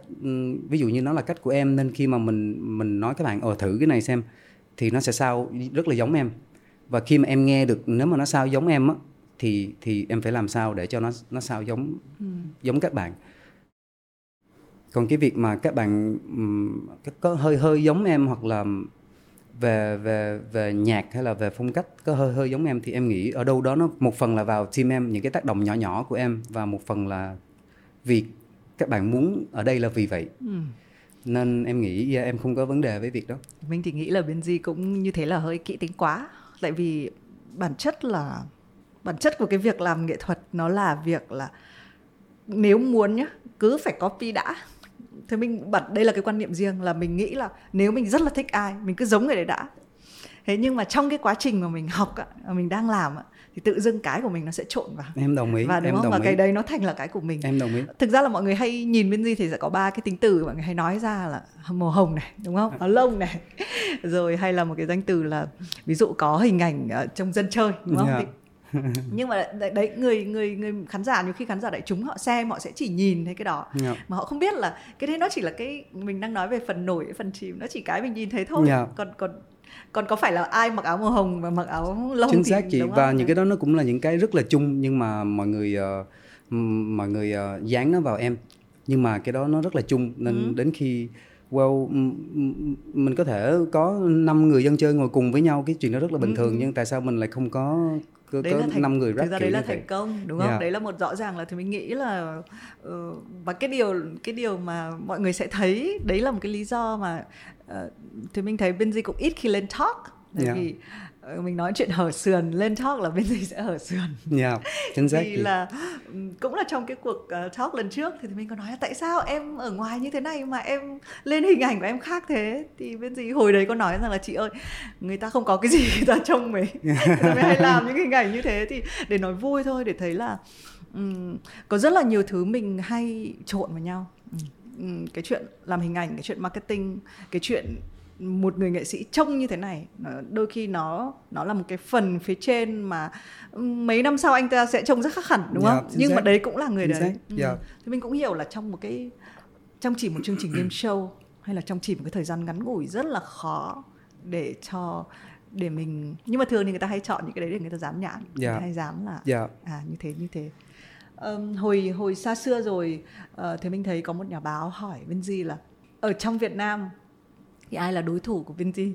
ví dụ như nó là cách của em nên khi mà mình mình nói các bạn ờ thử cái này xem thì nó sẽ sao rất là giống em. Và khi mà em nghe được nếu mà nó sao giống em á thì thì em phải làm sao để cho nó nó sao giống ừ. giống các bạn. Còn cái việc mà các bạn có hơi hơi giống em hoặc là về về về nhạc hay là về phong cách có hơi hơi giống em thì em nghĩ ở đâu đó nó một phần là vào team em những cái tác động nhỏ nhỏ của em và một phần là vì các bạn muốn ở đây là vì vậy. Ừ nên em nghĩ yeah, em không có vấn đề với việc đó. Mình thì nghĩ là bên gì cũng như thế là hơi kỹ tính quá. Tại vì bản chất là bản chất của cái việc làm nghệ thuật nó là việc là nếu muốn nhá cứ phải copy đã. Thế mình bật đây là cái quan niệm riêng là mình nghĩ là nếu mình rất là thích ai mình cứ giống người đấy đã. Thế nhưng mà trong cái quá trình mà mình học mình đang làm thì tự dưng cái của mình nó sẽ trộn vào em đồng ý và đúng em không đồng và ý. cái đấy nó thành là cái của mình em đồng ý thực ra là mọi người hay nhìn bên gì thì sẽ có ba cái tính từ mọi người hay nói ra là màu hồng này đúng không áo lông này rồi hay là một cái danh từ là ví dụ có hình ảnh trong dân chơi đúng không yeah. Dạ. nhưng mà đấy người người người khán giả nhiều khi khán giả đại chúng họ xem họ sẽ chỉ nhìn thấy cái đó yeah. Dạ. mà họ không biết là cái đấy nó chỉ là cái mình đang nói về phần nổi phần chìm nó chỉ cái mình nhìn thấy thôi yeah. Dạ. còn còn còn có phải là ai mặc áo màu hồng và mặc áo lông chính xác chị và những cái đó nó cũng là những cái rất là chung nhưng mà mọi người uh, mọi người uh, dán nó vào em nhưng mà cái đó nó rất là chung nên ừ. đến khi well mình có thể có năm người dân chơi ngồi cùng với nhau cái chuyện đó rất là bình ừ. thường nhưng tại sao mình lại không có có, đấy có là thành, 5 người rap thực ra đấy là thành công đúng không? Yeah. Đấy là một rõ ràng là thì mình nghĩ là uh, và cái điều cái điều mà mọi người sẽ thấy đấy là một cái lý do mà uh, thì mình thấy bên gì cũng ít khi lên talk. Bởi yeah. vì Ờ, mình nói chuyện hở sườn lên talk là bên gì sẽ hở sườn. Yeah, chính xác thì là cũng là trong cái cuộc uh, talk lần trước thì mình có nói là tại sao em ở ngoài như thế này mà em lên hình ảnh của em khác thế? Thì bên gì hồi đấy có nói rằng là chị ơi người ta không có cái gì người ta trông mới mới hay làm những hình ảnh như thế thì để nói vui thôi để thấy là um, có rất là nhiều thứ mình hay trộn vào nhau cái chuyện làm hình ảnh cái chuyện marketing cái chuyện một người nghệ sĩ trông như thế này đôi khi nó nó là một cái phần phía trên mà mấy năm sau anh ta sẽ trông rất khác hẳn đúng yeah, không nhưng xác. mà đấy cũng là người chính đấy ừ. yeah. thì mình cũng hiểu là trong một cái trong chỉ một chương trình game show hay là trong chỉ một cái thời gian ngắn ngủi rất là khó để cho để mình nhưng mà thường thì người ta hay chọn những cái đấy để người ta dám nhãn yeah. hay dám là yeah. à như thế như thế um, hồi hồi xa xưa rồi uh, thì mình thấy có một nhà báo hỏi bên gì là ở trong Việt Nam thì ai là đối thủ của Vinci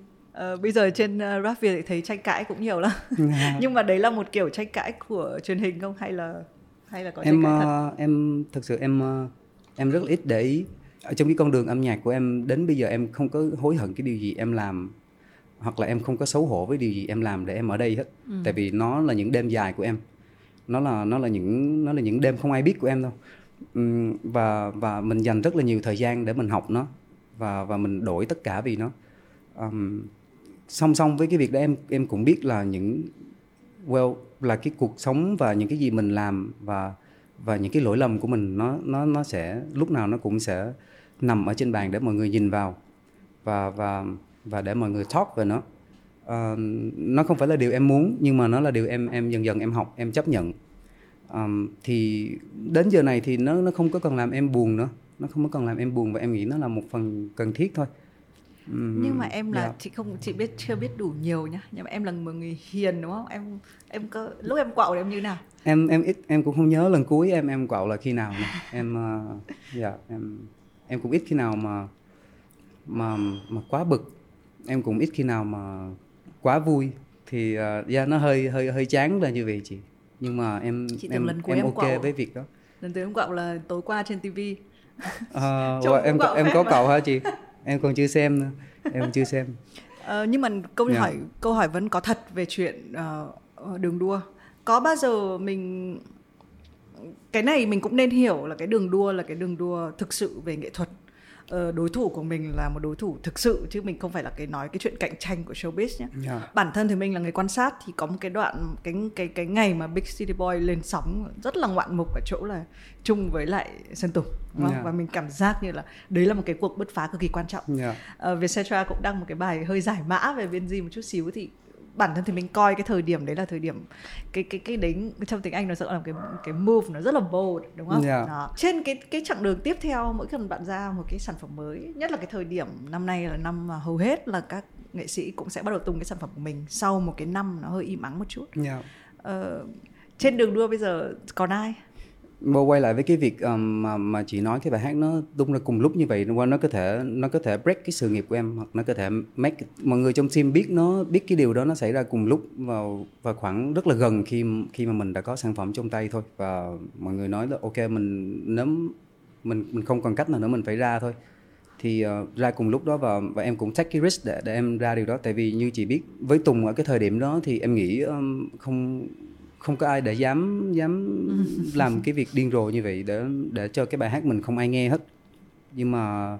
Uh, bây giờ trên uh, rap Việt thấy tranh cãi cũng nhiều lắm yeah. nhưng mà đấy là một kiểu tranh cãi của truyền hình không hay là hay là có em tranh cãi thật? Uh, em thực sự em uh, em rất là ít để ý ở trong cái con đường âm nhạc của em đến bây giờ em không có hối hận cái điều gì em làm hoặc là em không có xấu hổ với điều gì em làm để em ở đây hết ừ. tại vì nó là những đêm dài của em nó là nó là những nó là những đêm không ai biết của em đâu. Và và mình dành rất là nhiều thời gian để mình học nó và và mình đổi tất cả vì nó. Um, song song với cái việc đó em em cũng biết là những well là cái cuộc sống và những cái gì mình làm và và những cái lỗi lầm của mình nó nó nó sẽ lúc nào nó cũng sẽ nằm ở trên bàn để mọi người nhìn vào và và và để mọi người talk về nó uh, nó không phải là điều em muốn nhưng mà nó là điều em em dần dần em học em chấp nhận. Um, thì đến giờ này thì nó nó không có cần làm em buồn nữa. Nó không có cần làm em buồn và em nghĩ nó là một phần cần thiết thôi. Nhưng mà em là yeah. Dạ. chị không chị biết chưa biết đủ nhiều nhá. Nhưng mà em là một người hiền đúng không? Em em có lúc em quạo thì em như nào? Em em ít em cũng không nhớ lần cuối em em quạo là khi nào mà em uh, dạ yeah, em em cũng ít khi nào mà mà mà quá bực. Em cũng ít khi nào mà quá vui thì uh, yeah, nó hơi hơi hơi chán là như vậy chị. Nhưng mà em chị em lần em, em ok quạo, với việc đó. Lần tới em quạo là tối qua trên tivi uh, em em có cậu hả chị? Em còn chưa xem nữa em chưa xem. Uh, nhưng mà câu yeah. Dạ. hỏi câu hỏi vẫn có thật về chuyện uh, đường đua. Có bao giờ mình cái này mình cũng nên hiểu là cái đường đua là cái đường đua thực sự về nghệ thuật. Ờ, đối thủ của mình là một đối thủ thực sự chứ mình không phải là cái nói cái chuyện cạnh tranh của showbiz nhé. Yeah. Dạ. Bản thân thì mình là người quan sát thì có một cái đoạn cái cái cái ngày mà Big City Boy lên sóng rất là ngoạn mục ở chỗ là chung với lại Sơn Tùng đúng Yeah. Dạ. và mình cảm giác như là đấy là một cái cuộc bứt phá cực kỳ quan trọng. Yeah. Dạ. Uh, Vietcetera cũng đăng một cái bài hơi giải mã về Di một chút xíu thì bản thân thì mình coi cái thời điểm đấy là thời điểm cái cái cái đấy trong tiếng Anh nó sẽ là cái cái move nó rất là bold đúng không? Yeah. Đó. Trên cái cái chặng đường tiếp theo mỗi lần bạn ra một cái sản phẩm mới, nhất là cái thời điểm năm nay là năm mà hầu hết là các nghệ sĩ cũng sẽ bắt đầu tung cái sản phẩm của mình sau một cái năm nó hơi im ắng một chút. Yeah. Ờ, trên đường đua bây giờ còn ai? Mà quay lại với cái việc um, mà mà chị nói cái bài hát nó tung ra cùng lúc như vậy nó có thể nó có thể break cái sự nghiệp của em hoặc nó có thể make mọi người trong team biết nó biết cái điều đó nó xảy ra cùng lúc vào và khoảng rất là gần khi khi mà mình đã có sản phẩm trong tay thôi. Và mọi người nói là ok mình nếu mình mình không còn cách nào nữa mình phải ra thôi. Thì uh, ra cùng lúc đó và và em cũng take cái risk để để em ra điều đó. Tại vì như chị biết với Tùng ở cái thời điểm đó thì em nghĩ um, không không có ai để dám dám làm cái việc điên rồ như vậy để để cho cái bài hát mình không ai nghe hết. Nhưng mà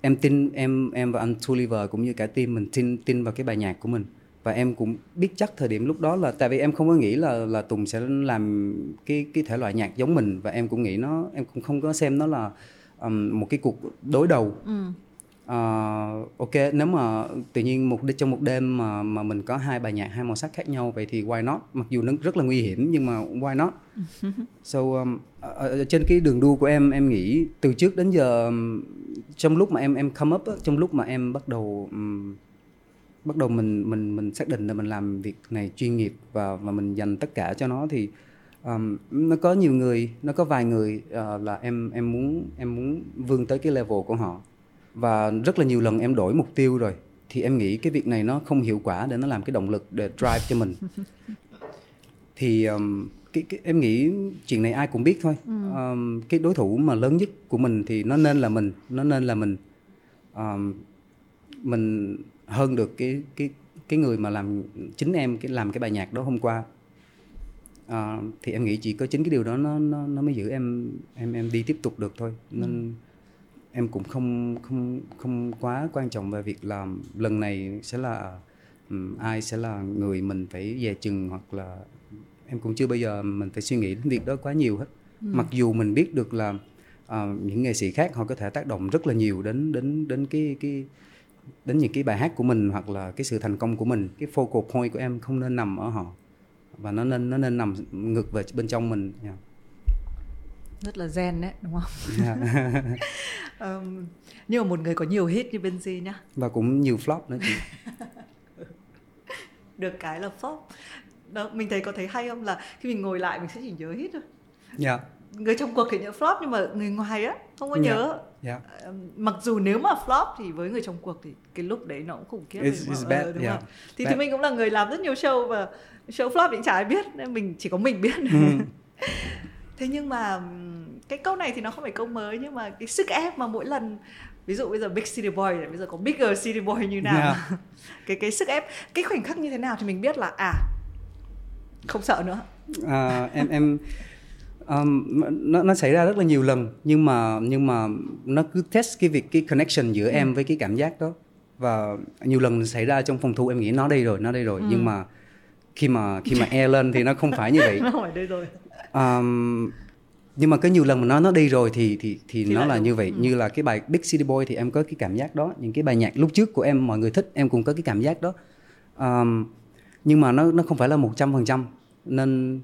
em tin em em và anh Tulliver cũng như cả team mình tin tin vào cái bài nhạc của mình. Và em cũng biết chắc thời điểm lúc đó là tại vì em không có nghĩ là là Tùng sẽ làm cái cái thể loại nhạc giống mình. Và em cũng nghĩ nó em cũng không có xem nó là um, một cái cuộc đối đầu. Ừ uh, ok nếu mà tự nhiên một trong một đêm mà mà mình có hai bài nhạc hai màu sắc khác nhau vậy thì why not? Mặc dù nó rất là nguy hiểm nhưng mà why not? So um, ở trên cái đường đua của em em nghĩ từ trước đến giờ um, trong lúc mà em em come up trong lúc mà em bắt đầu um, bắt đầu mình mình mình xác định là mình làm việc này chuyên nghiệp và và mình dành tất cả cho nó thì um, nó có nhiều người nó có vài người uh, là em em muốn em muốn vươn tới cái level của họ và rất là nhiều lần em đổi mục tiêu rồi. Thì em nghĩ cái việc này nó không hiệu quả để nó làm cái động lực để drive cho mình. Thì um, cái, cái em nghĩ chuyện này ai cũng biết thôi. Ừ. um, cái đối thủ mà lớn nhất của mình thì nó nên là mình nó nên là mình. Um, mình hơn được cái cái cái người mà làm chính em cái làm cái bài nhạc đó hôm qua. Uh, thì em nghĩ chỉ có chính cái điều đó nó nó nó mới giữ em em em đi tiếp tục được thôi. Nên ừ em cũng không không không quá quan trọng về việc làm. Lần này sẽ là um, ai sẽ là người mình phải dè chừng hoặc là em cũng chưa bao giờ mình phải suy nghĩ đến việc đó quá nhiều hết. Ừ. mặc dù mình biết được là uh, những nghệ sĩ khác họ có thể tác động rất là nhiều đến đến đến cái cái đến những cái bài hát của mình hoặc là cái sự thành công của mình. Cái focal point của em không nên nằm ở họ và nó nên nó nên nằm ngược về bên trong mình. Yeah rất là gen đấy đúng không yeah. um, nhưng mà một người có nhiều hit như Benji nhá và cũng nhiều flop nữa chị được cái là flop đó mình thấy có thấy hay không là khi mình ngồi lại mình sẽ chỉ nhớ hit thôi yeah. người trong cuộc thì nhớ flop nhưng mà người ngoài á không có nhớ yeah. Yeah. mặc dù nếu mà flop thì với người trong cuộc thì cái lúc đấy nó cũng khủng khiếp it's, it's bad, ờ, đúng yeah. không thì, thì mình cũng là người làm rất nhiều show và show flop thì chả ai biết nên mình chỉ có mình biết mm. thế nhưng mà cái câu này thì nó không phải câu mới nhưng mà cái sức ép mà mỗi lần ví dụ bây giờ big city boy bây giờ có bigger city boy như nào yeah. cái cái sức ép cái khoảnh khắc như thế nào thì mình biết là à không sợ nữa à, em em um, nó nó xảy ra rất là nhiều lần nhưng mà nhưng mà nó cứ test cái việc cái connection giữa ừ. em với cái cảm giác đó và nhiều lần xảy ra trong phòng thu em nghĩ nó đây rồi nó đây rồi ừ. nhưng mà khi mà khi mà e lên thì nó không phải như vậy nó không đây rồi um, nhưng mà có nhiều lần mà nó nó đi rồi thì thì thì, thì nó là đúng. như vậy ừ. như là cái bài Big City Boy thì em có cái cảm giác đó những cái bài nhạc lúc trước của em mọi người thích em cũng có cái cảm giác đó um, nhưng mà nó nó không phải là một trăm phần trăm nên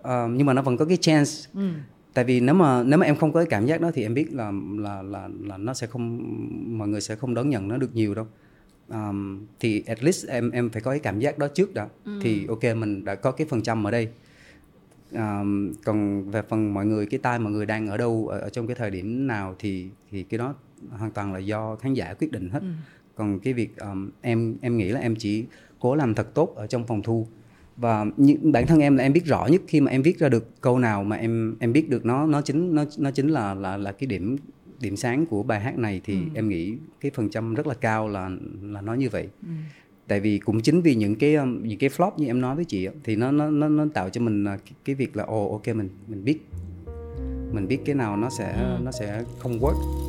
uh, nhưng mà nó vẫn có cái chance ừ. tại vì nếu mà nếu mà em không có cái cảm giác đó thì em biết là là là là nó sẽ không mọi người sẽ không đón nhận nó được nhiều đâu um, thì at least em em phải có cái cảm giác đó trước đã ừ. thì ok mình đã có cái phần trăm ở đây um, còn về phần mọi người cái tai mọi người đang ở đâu ở, ở trong cái thời điểm nào thì thì cái đó hoàn toàn là do khán giả quyết định hết ừ. còn cái việc um, em em nghĩ là em chỉ cố làm thật tốt ở trong phòng thu và như, bản thân em là em biết rõ nhất khi mà em viết ra được câu nào mà em em biết được nó nó chính nó nó chính là là là cái điểm điểm sáng của bài hát này thì ừ. em nghĩ cái phần trăm rất là cao là là nó như vậy ừ. Tại vì cũng chính vì những cái um, những cái flop như em nói với chị thì nó nó nó, nó tạo cho mình cái, cái việc là ồ oh, ok mình mình biết mình biết cái nào nó sẽ ừ. nó sẽ không work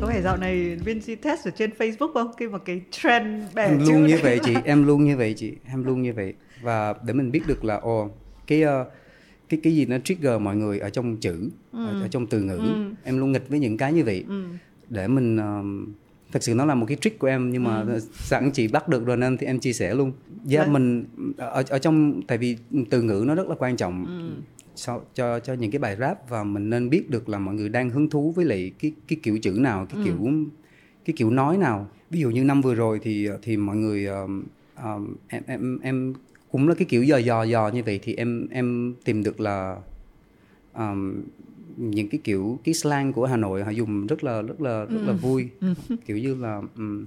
có phải dạo này Vinci test ở trên Facebook không? Khi mà cái trend bẻ em luôn như vậy chị, em luôn như vậy chị, em luôn như vậy và để mình biết được là ồ cái uh, cái cái gì nó trigger mọi người ở trong chữ, ừ. ở, ở trong từ ngữ, ừ. em luôn nghịch với những cái như vậy ừ. để mình uh, thật sự nó là một cái trick của em nhưng mà ừ. sẵn chị bắt được rồi nên thì em chia sẻ luôn. Dạ yeah, mình ở ở trong tại vì từ ngữ nó rất là quan trọng. Ừ so, cho cho những cái bài rap và mình nên biết được là mọi người đang hứng thú với lại cái cái kiểu chữ nào cái ừ. kiểu cái kiểu nói nào ví dụ như năm vừa rồi thì thì mọi người um, um, em em em cũng là cái kiểu dò dò dò như vậy thì em em tìm được là um, những cái kiểu cái slang của Hà Nội họ dùng rất là rất là rất là ừ. vui ừ. kiểu như là um,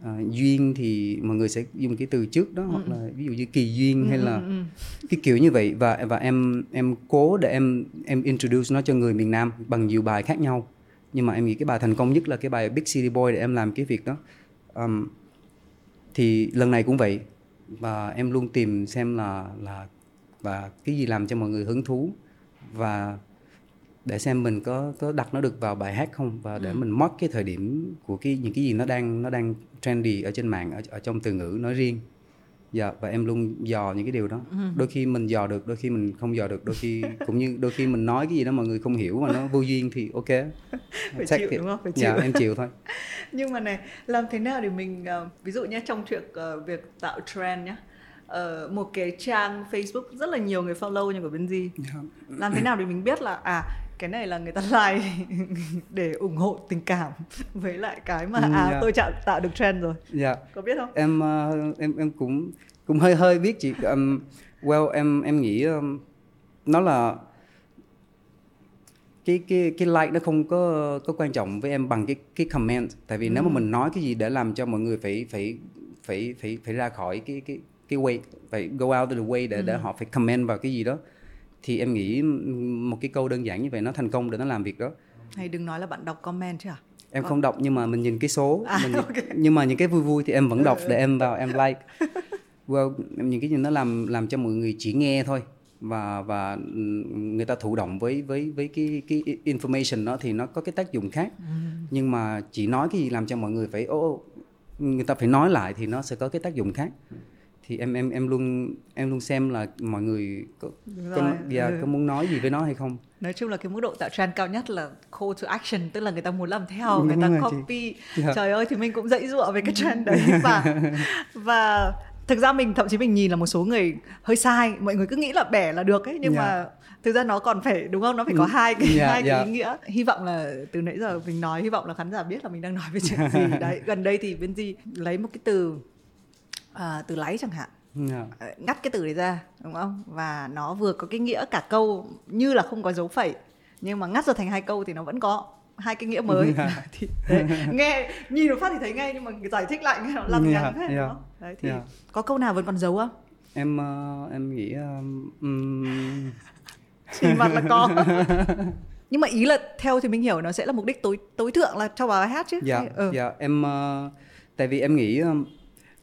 uh, duyên thì mọi người sẽ dùng cái từ trước đó ừ. hoặc là ví dụ như kỳ duyên ừ, hay là ừ, ừ. cái kiểu như vậy và và em em cố để em em introduce nó cho người miền Nam bằng nhiều bài khác nhau nhưng mà em nghĩ cái bài thành công nhất là cái bài Big City Boy để em làm cái việc đó um, thì lần này cũng vậy và em luôn tìm xem là là và cái gì làm cho mọi người hứng thú. Và để xem mình có có đặt nó được vào bài hát không? Và để ừ. mình mất cái thời điểm của cái những cái gì nó đang nó đang trendy ở trên mạng ở, ở trong từ ngữ nói riêng dạ và em luôn dò những cái điều đó. Ừ. đôi khi mình dò được đôi khi mình không dò được. Đôi khi cũng như đôi khi mình nói cái gì đó mọi người không hiểu mà nó vô duyên thì ok. Phải chịu đúng không? Phải dạ, chịu. dạ, em chịu thôi. Nhưng mà này làm thế nào để mình uh, ví dụ nhé trong chuyện uh, việc tạo trend nhé uh, một cái trang Facebook rất là nhiều người follow như của bên gì? Yeah. làm thế nào để mình biết là à cái này là người ta like để ủng hộ tình cảm với lại cái mà à yeah. tôi tạo tạo được trend rồi. Dạ. Yeah. Có biết không? Em uh, em em cũng cũng hơi hơi biết chị um, well em em nghĩ um, nó là cái cái cái like nó không có có quan trọng với em bằng cái cái comment tại vì ừ. nếu mà ừ. mình nói cái gì để làm cho mọi người phải phải phải phải phải ra khỏi cái cái cái way phải go out of the way để ừ. để họ phải comment vào cái gì đó thì em nghĩ một cái câu đơn giản như vậy nó thành công để nó làm việc đó. Hay đừng nói là bạn đọc comment chứ à em không đọc nhưng mà mình nhìn cái số à, mình nhìn, okay. nhưng mà những cái vui vui thì em vẫn đọc để em vào em like. Well những cái gì nó làm làm cho mọi người chỉ nghe thôi. Và và người ta thụ động với với với cái cái information đó thì nó có cái tác dụng khác. Ừ. nhưng mà chỉ nói cái gì làm cho mọi người phải ô người ta phải nói lại thì nó sẽ có cái tác dụng khác thì em em em luôn em luôn xem là mọi người có có, dạ, ừ. có muốn nói gì với nó hay không nói chung là cái mức độ tạo trend cao nhất là call to action tức là người ta muốn làm theo Đúng người ta copy yeah. Dạ. trời ơi thì mình cũng dãy dụa về cái trend đấy và và thực ra mình thậm chí mình nhìn là một số người hơi sai mọi người cứ nghĩ là bẻ là được ấy nhưng yeah. Dạ. mà thực ra nó còn phải đúng không nó phải có ừ. hai cái yeah, hai cái yeah. ý nghĩa hy vọng là từ nãy giờ mình nói hy vọng là khán giả biết là mình đang nói về chuyện gì đấy gần đây thì bên gì lấy một cái từ à, từ láy chẳng hạn yeah. Dạ. Ờ, ngắt cái từ đấy ra đúng không và nó vừa có cái nghĩa cả câu như là không có dấu phẩy nhưng mà ngắt ra thành hai câu thì nó vẫn có hai cái nghĩa mới yeah. Dạ. thì đấy, nghe nhìn một phát thì thấy ngay nhưng mà giải thích lại nghe nó lằng nhằng yeah, hết yeah. Đúng đấy thì yeah. có câu nào vẫn còn giấu không em uh, em nghĩ um, chỉ mặt là có nhưng mà ý là theo thì mình hiểu nó sẽ là mục đích tối tối thượng là cho bài hát chứ dạ ừ. dạ em uh, tại vì em nghĩ uh,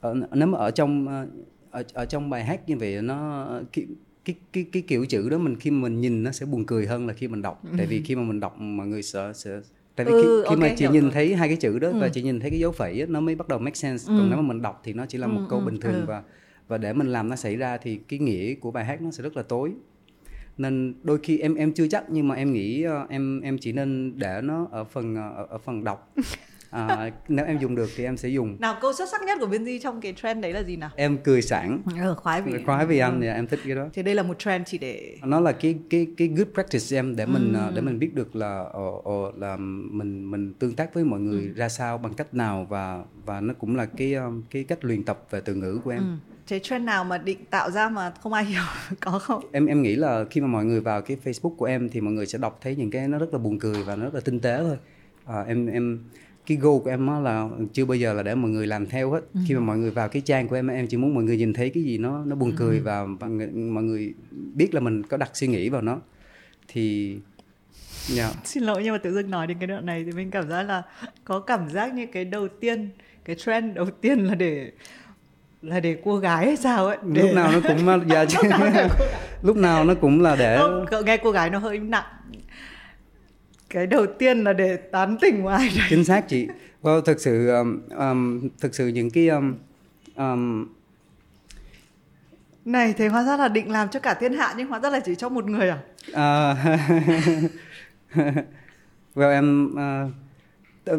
ở, nếu mà ở trong uh, ở ở trong bài hát như vậy nó cái cái cái cái kiểu chữ đó mình khi mình nhìn nó sẽ buồn cười hơn là khi mình đọc tại vì khi mà mình đọc mọi người sợ sẽ tại vì ừ, khi, khi okay, mà chị nhìn rồi. thấy hai cái chữ đó ừ. và chị nhìn thấy cái dấu phẩy nó mới bắt đầu make sense ừ. còn nếu mà mình đọc thì nó chỉ là một ừ, câu ừ, bình thường ừ. và và để mình làm nó xảy ra thì cái nghĩa của bài hát nó sẽ rất là tối nên đôi khi em em chưa chắc nhưng mà em nghĩ em em chỉ nên để nó ở phần ở, ở phần đọc à, nếu em dùng được thì em sẽ dùng. Nào câu xuất sắc nhất của Binz trong cái trend đấy là gì nào? Em cười sảng. Ừ, khoái vì khoái vì anh ừ. em thích cái đó. Thì đây là một trend chỉ để nó là cái cái cái good practice em để mình ừ. để mình biết được là uh, uh, là mình mình tương tác với mọi người ừ. ra sao bằng cách nào và và nó cũng là cái cái cách luyện tập về từ ngữ của em. Ừ. Cái trend nào mà định tạo ra mà không ai hiểu có không? Em em nghĩ là khi mà mọi người vào cái Facebook của em thì mọi người sẽ đọc thấy những cái nó rất là buồn cười và nó rất là tinh tế thôi. À, em em cái goal của em là chưa bao giờ là để mọi người làm theo hết ừ. khi mà mọi người vào cái trang của em em chỉ muốn mọi người nhìn thấy cái gì nó nó buồn cười ừ. và, và mọi người biết là mình có đặt suy nghĩ vào nó thì yeah. xin lỗi nhưng mà tự dưng nói đến cái đoạn này thì mình cảm giác là có cảm giác như cái đầu tiên cái trend đầu tiên là để là để cô gái hay sao ấy để... lúc nào nó cũng dạ chứ lúc nào nó cũng là để Không, nghe cô gái nó hơi nặng cái đầu tiên là để tán tỉnh ngoài đấy. chính xác chị. Well, thực sự um, um, thực sự những cái um, um, này thế hóa ra là định làm cho cả thiên hạ nhưng hóa ra là chỉ cho một người à? Uh, well em uh,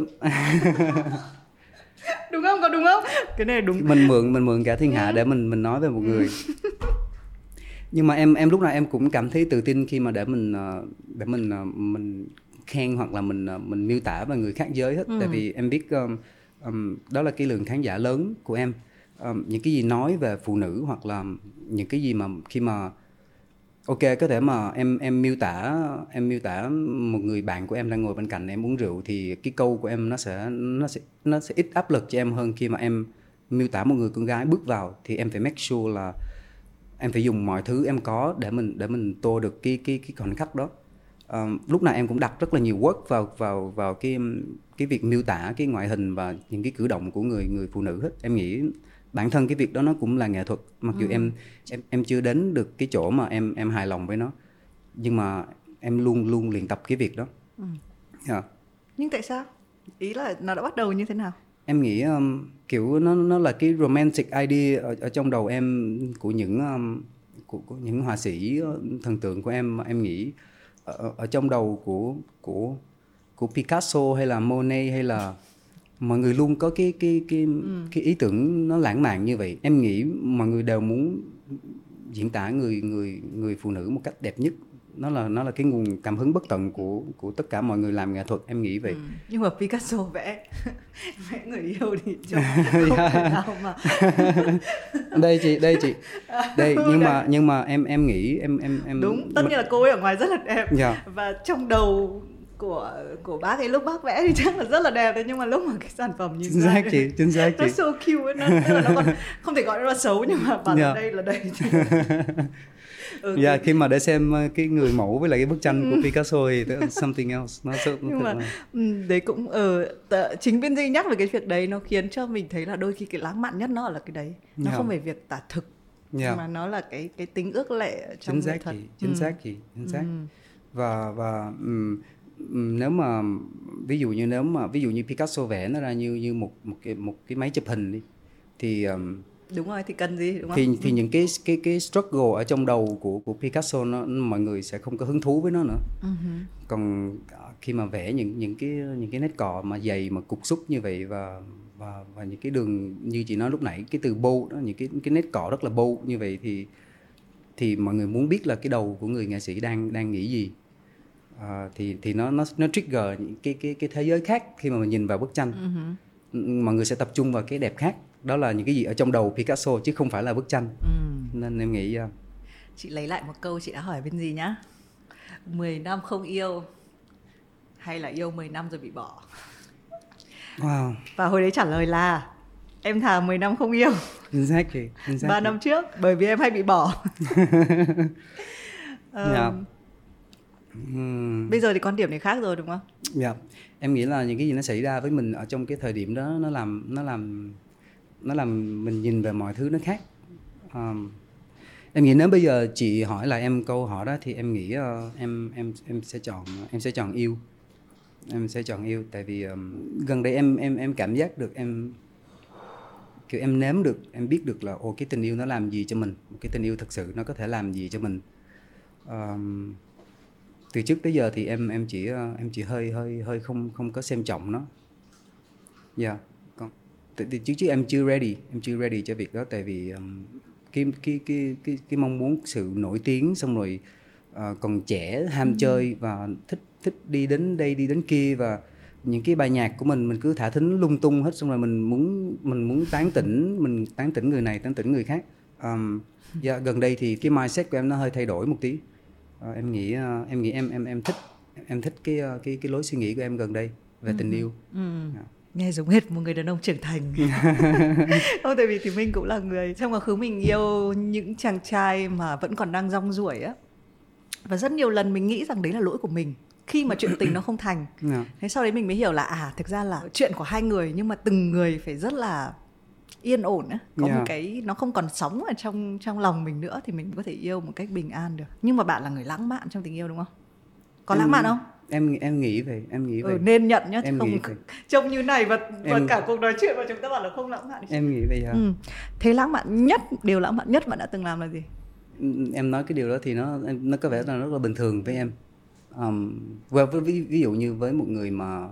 đúng không? Có đúng không? Cái này đúng. Mình mượn mình mượn cả thiên hạ để mình mình nói về một người. Nhưng mà em em lúc nào em cũng cảm thấy tự tin khi mà để mình ờ, để mình mình khen hoặc là mình ờ, mình miêu tả về người khác giới hết. Ừ. tại vì em biết um, um, đó là cái lượng khán giả lớn của em. Um, những cái gì nói về phụ nữ hoặc là những cái gì mà khi mà ok có thể mà em em miêu tả em miêu tả một người bạn của em đang ngồi bên cạnh em uống rượu thì cái câu của em nó sẽ nó sẽ nó sẽ ít áp lực cho em hơn khi mà em miêu tả một người con gái bước vào. Thì em phải make sure là em phải dùng mọi thứ em có để mình để mình tô được cái cái cái khoảnh khắc đó um, lúc nào em cũng đặt rất là nhiều work vào vào vào cái cái việc miêu tả cái ngoại hình và những cái cử động của người người phụ nữ hết em nghĩ bản thân cái việc đó nó cũng là nghệ thuật mặc dù ừ. em em em chưa đến được cái chỗ mà em em hài lòng với nó nhưng mà em luôn luôn luyện tập cái việc đó ừ. yeah. Dạ. nhưng tại sao ý là nó đã bắt đầu như thế nào em nghĩ um, kiểu nó nó là cái romantic idea ở, ở trong đầu em của những um, của, của những họa sĩ thần tượng của em mà em nghĩ ở, ở trong đầu của của của Picasso hay là Monet hay là mọi người luôn có cái cái cái ừ. cái ý tưởng nó lãng mạn như vậy em nghĩ mọi người đều muốn diễn tả người người người phụ nữ một cách đẹp nhất nó là nó là cái nguồn cảm hứng bất tận của của tất cả mọi người làm nghệ thuật em nghĩ vậy ừ. nhưng mà Picasso vẽ vẽ người yêu thì không thể nào mà đây chị đây chị đây nhưng mà nhưng mà em em nghĩ em em em đúng tất nhiên là cô ấy ở ngoài rất là đẹp yeah. Dạ. và trong đầu của của bác ấy lúc bác vẽ thì chắc là rất là đẹp đấy nhưng mà lúc mà cái sản phẩm nhìn chính xác chị chính xác chị nó so cute ấy, nó, nó còn không thể gọi nó là xấu nhưng mà bảo yeah. đây là đây ừ, dạ khi mà để xem ờ, cái người mẫu với lại cái bức tranh của ừ. Picasso thì something else nó rất nhưng mà ừ, đấy cũng ở ờ, chính biên di nhắc về cái việc đấy nó khiến cho mình thấy là đôi khi cái lãng mạn nhất nó là cái đấy nó yeah. không phải việc tả thực yeah. mà nó là cái cái tính ước lệ trong chính xác thật. chị chính ừ. xác chị chính xác ừ. và và um, nếu mà ví dụ như nếu mà ví dụ như Picasso vẽ nó ra như như một một cái một cái máy chụp hình đi thì um, đúng rồi thì cần gì đúng không? thì thì những cái cái cái struggle ở trong đầu của của Picasso nó mọi người sẽ không có hứng thú với nó nữa uh-huh. còn khi mà vẽ những những cái những cái nét cọ mà dày mà cục xúc như vậy và và và những cái đường như chị nói lúc nãy cái từ bô đó những cái cái nét cọ rất là bô như vậy thì thì mọi người muốn biết là cái đầu của người nghệ sĩ đang đang nghĩ gì à, thì thì nó nó nó trigger những cái cái cái thế giới khác khi mà mình nhìn vào bức tranh uh-huh. mọi người sẽ tập trung vào cái đẹp khác đó là những cái gì ở trong đầu Picasso chứ không phải là bức tranh uh nên em nghĩ uh... chị lấy lại một câu chị đã hỏi bên gì nhá 10 năm không yêu hay là yêu 10 năm rồi bị bỏ wow. và hồi đấy trả lời là em thà 10 năm không yêu exactly, exactly. 3 năm trước bởi vì em hay bị bỏ um, yeah uhm. bây giờ thì quan điểm này khác rồi đúng không dạ yeah. em nghĩ là những cái gì nó xảy ra với mình ở trong cái thời điểm đó nó làm nó làm nó làm mình nhìn về mọi thứ nó khác. Um, em nghĩ nếu bây giờ chị hỏi là em câu hỏi đó thì em nghĩ uh, em em em sẽ chọn em sẽ chọn yêu. Em sẽ chọn yêu tại vì um, gần đây em em em cảm giác được em kiểu em nếm được em biết được là ồ cái tình yêu nó làm gì cho mình cái tình yêu thật sự nó có thể làm gì cho mình. Um, từ trước tới giờ thì em em chỉ uh, em chỉ hơi hơi hơi không không có xem trọng nó. Dạ. yeah trước trước em chưa ready em chưa ready cho việc đó tại vì um, cái cái cái cái cái mong muốn sự nổi tiếng xong rồi uh, còn trẻ ham ừ. chơi và thích thích đi đến đây đi đến kia và những cái bài nhạc của mình mình cứ thả thính lung tung hết xong rồi mình muốn mình muốn tán tỉnh mình tán tỉnh người này tán tỉnh người khác um, dạ, gần đây thì cái mindset của em nó hơi thay đổi một tí uh, em nghĩ uh, em nghĩ em em em thích em thích cái cái cái lối suy nghĩ của em gần đây về ừ. tình yêu ừ. Yeah dạ. Nghe giống hết một người đàn ông trưởng thành không tại vì thì mình cũng là người trong quá khứ mình yêu những chàng trai mà vẫn còn đang rong ruổi á và rất nhiều lần mình nghĩ rằng đấy là lỗi của mình khi mà chuyện tình nó không thành yeah. Dạ. thế sau đấy mình mới hiểu là à thực ra là chuyện của hai người nhưng mà từng người phải rất là yên ổn á có yeah. một dạ. cái nó không còn sống ở trong trong lòng mình nữa thì mình có thể yêu một cách bình an được nhưng mà bạn là người lãng mạn trong tình yêu đúng không có lãng mạn không em em nghĩ vậy em nghĩ ừ, vậy. ừ, nên nhận nhá em không trông như này và và em... cả cuộc nói chuyện mà chúng ta bảo là không lãng mạn em nghĩ vậy ừ. thế lãng mạn nhất điều lãng mạn nhất bạn đã từng làm là gì? Ừ, em nói cái điều đó thì nó nó có vẻ là rất là bình thường với em. Um, well, ví, ví dụ như với một người mà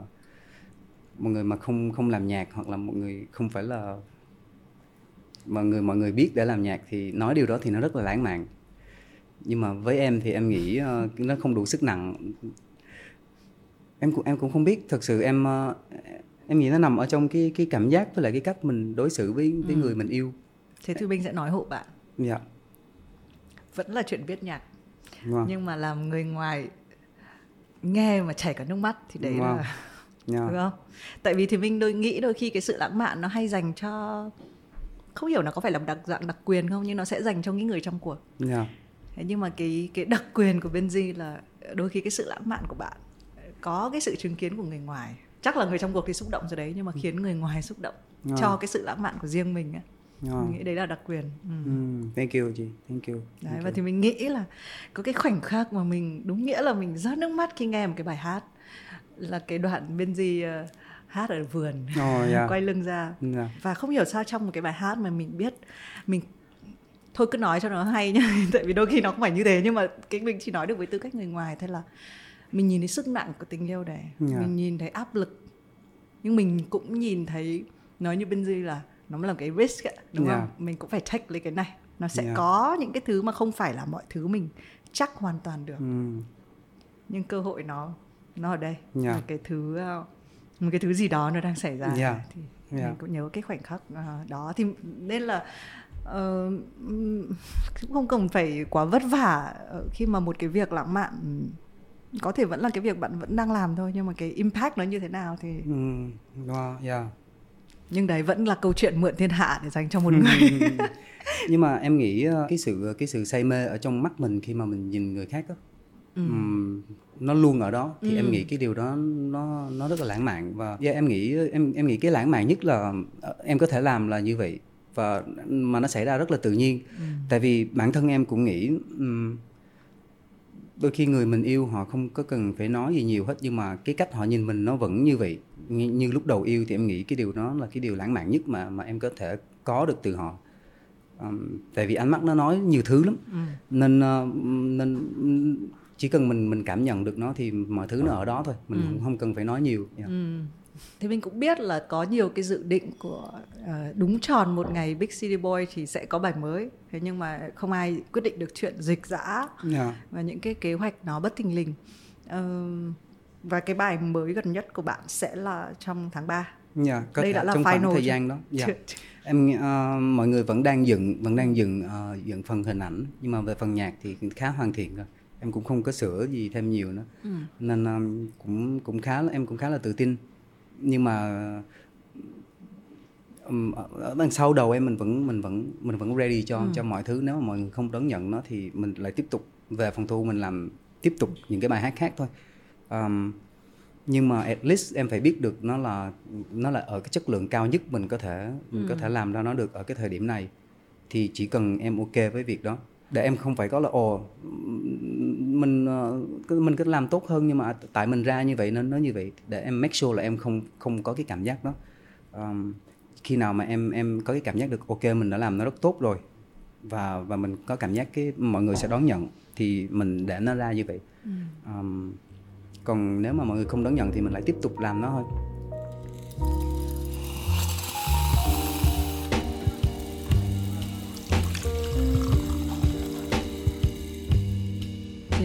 một người mà không không làm nhạc hoặc là một người không phải là mọi người mọi người biết để làm nhạc thì nói điều đó thì nó rất là lãng mạn. Nhưng mà với em thì em nghĩ uh, nó không đủ sức nặng em cũng em cũng không biết thật sự em uh, em nghĩ nó nằm ở trong cái cái cảm giác với lại cái cách mình đối xử với với ừ. người mình yêu thế thì Minh sẽ nói hộ bạn dạ vẫn là chuyện viết nhạc wow. nhưng mà làm người ngoài nghe mà chảy cả nước mắt thì đấy wow. là yeah. đúng không tại vì thì mình đôi nghĩ đôi khi cái sự lãng mạn nó hay dành cho không hiểu nó có phải là đặc dạng đặc quyền không nhưng nó sẽ dành cho những người trong cuộc yeah. thế nhưng mà cái cái đặc quyền của Benji là đôi khi cái sự lãng mạn của bạn có cái sự chứng kiến của người ngoài chắc là người trong cuộc thì xúc động rồi đấy nhưng mà khiến người ngoài xúc động yeah. cho cái sự lãng mạn của riêng mình ấy yeah. mình nghĩ đấy là đặc quyền ừ. Mm, thank you chị thank you đấy thank và you. thì mình nghĩ là có cái khoảnh khắc mà mình đúng nghĩa là mình rớt nước mắt khi nghe một cái bài hát là cái đoạn bên gì uh, hát ở vườn oh, yeah. quay lưng ra yeah. và không hiểu sao trong một cái bài hát mà mình biết mình thôi cứ nói cho nó hay nhá tại vì đôi khi nó không phải như thế nhưng mà cái mình chỉ nói được với tư cách người ngoài thế là mình nhìn thấy sức nặng của tình yêu đấy yeah. mình nhìn thấy áp lực nhưng mình cũng nhìn thấy nói như bên dưới là nó là cái risk ấy, đúng yeah. không mình cũng phải take lấy cái này nó sẽ yeah. có những cái thứ mà không phải là mọi thứ mình chắc hoàn toàn được mm. nhưng cơ hội nó nó ở đây yeah. là cái thứ ờ, một cái thứ gì đó nó đang xảy ra yeah. thì yeah. mình cũng nhớ cái khoảnh khắc uh, đó thì nên là uh, cũng không cần phải quá vất vả khi mà một cái việc lãng mạn có thể vẫn là cái việc bạn vẫn đang làm thôi nhưng mà cái impact nó như thế nào thì mm, wow, yeah. Nhưng đấy vẫn là câu chuyện mượn thiên hạ để dành cho một người. Nhưng mà em nghĩ ờ, cái sự cái sự say mê ở trong mắt mình khi mà mình nhìn người khác đó ừ. um, nó luôn ở đó thì ừ. em nghĩ cái điều đó nó nó rất là lãng mạn. Và yeah, em nghĩ em em nghĩ cái lãng mạn nhất là ờ, em có thể làm là như vậy. Và mà nó xảy ra rất là tự nhiên. Ừ. tại vì bản thân em cũng nghĩ um, đôi khi người mình yêu họ không có cần phải nói gì nhiều hết nhưng mà cái cách họ nhìn mình nó vẫn như vậy như, như lúc đầu yêu thì em nghĩ cái điều đó là cái điều lãng mạn nhất mà mà em có thể có được từ họ um, tại vì ánh mắt nó nói nhiều thứ lắm ừ. nên uh, nên chỉ cần mình mình cảm nhận được nó thì mọi thứ nó ở đó thôi mình ừ. không, không cần phải nói nhiều yeah. ừ thì mình cũng biết là có nhiều cái dự định của uh, đúng tròn một ngày Big City Boy thì sẽ có bài mới thế nhưng mà không ai quyết định được chuyện dịch dã yeah. Dạ. và những cái kế hoạch nó bất thình lình uh, và cái bài mới gần nhất của bạn sẽ là trong tháng 3 yeah, dạ, có đây đã là trong final khoảng thời gian đó yeah. Dạ. em uh, mọi người vẫn đang dựng vẫn đang dựng uh, dựng phần hình ảnh nhưng mà về phần nhạc thì khá hoàn thiện rồi em cũng không có sửa gì thêm nhiều nữa ừ. nên um, cũng cũng khá em cũng khá là tự tin nhưng mà ở đằng sau đầu em mình vẫn mình vẫn mình vẫn ready cho ừ. cho mọi thứ nếu mà mọi người không đón nhận nó thì mình lại tiếp tục về phòng thu mình làm tiếp tục những cái bài hát khác thôi um, nhưng mà at least em phải biết được nó là nó là ở cái chất lượng cao nhất mình có thể mình ừ. có thể làm ra nó được ở cái thời điểm này thì chỉ cần em ok với việc đó để em không phải có là ồ mình ờ, mình cứ làm tốt hơn nhưng mà tại mình ra như vậy nên nó như vậy. Để em make sure là em không không có cái cảm giác đó. Um, khi nào mà em em có cái cảm giác được ok mình đã làm nó rất tốt rồi và và mình có cảm giác cái mọi người sẽ đón nhận thì mình để nó ra như vậy. Um, còn nếu mà mọi người không đón nhận thì mình lại tiếp tục làm nó thôi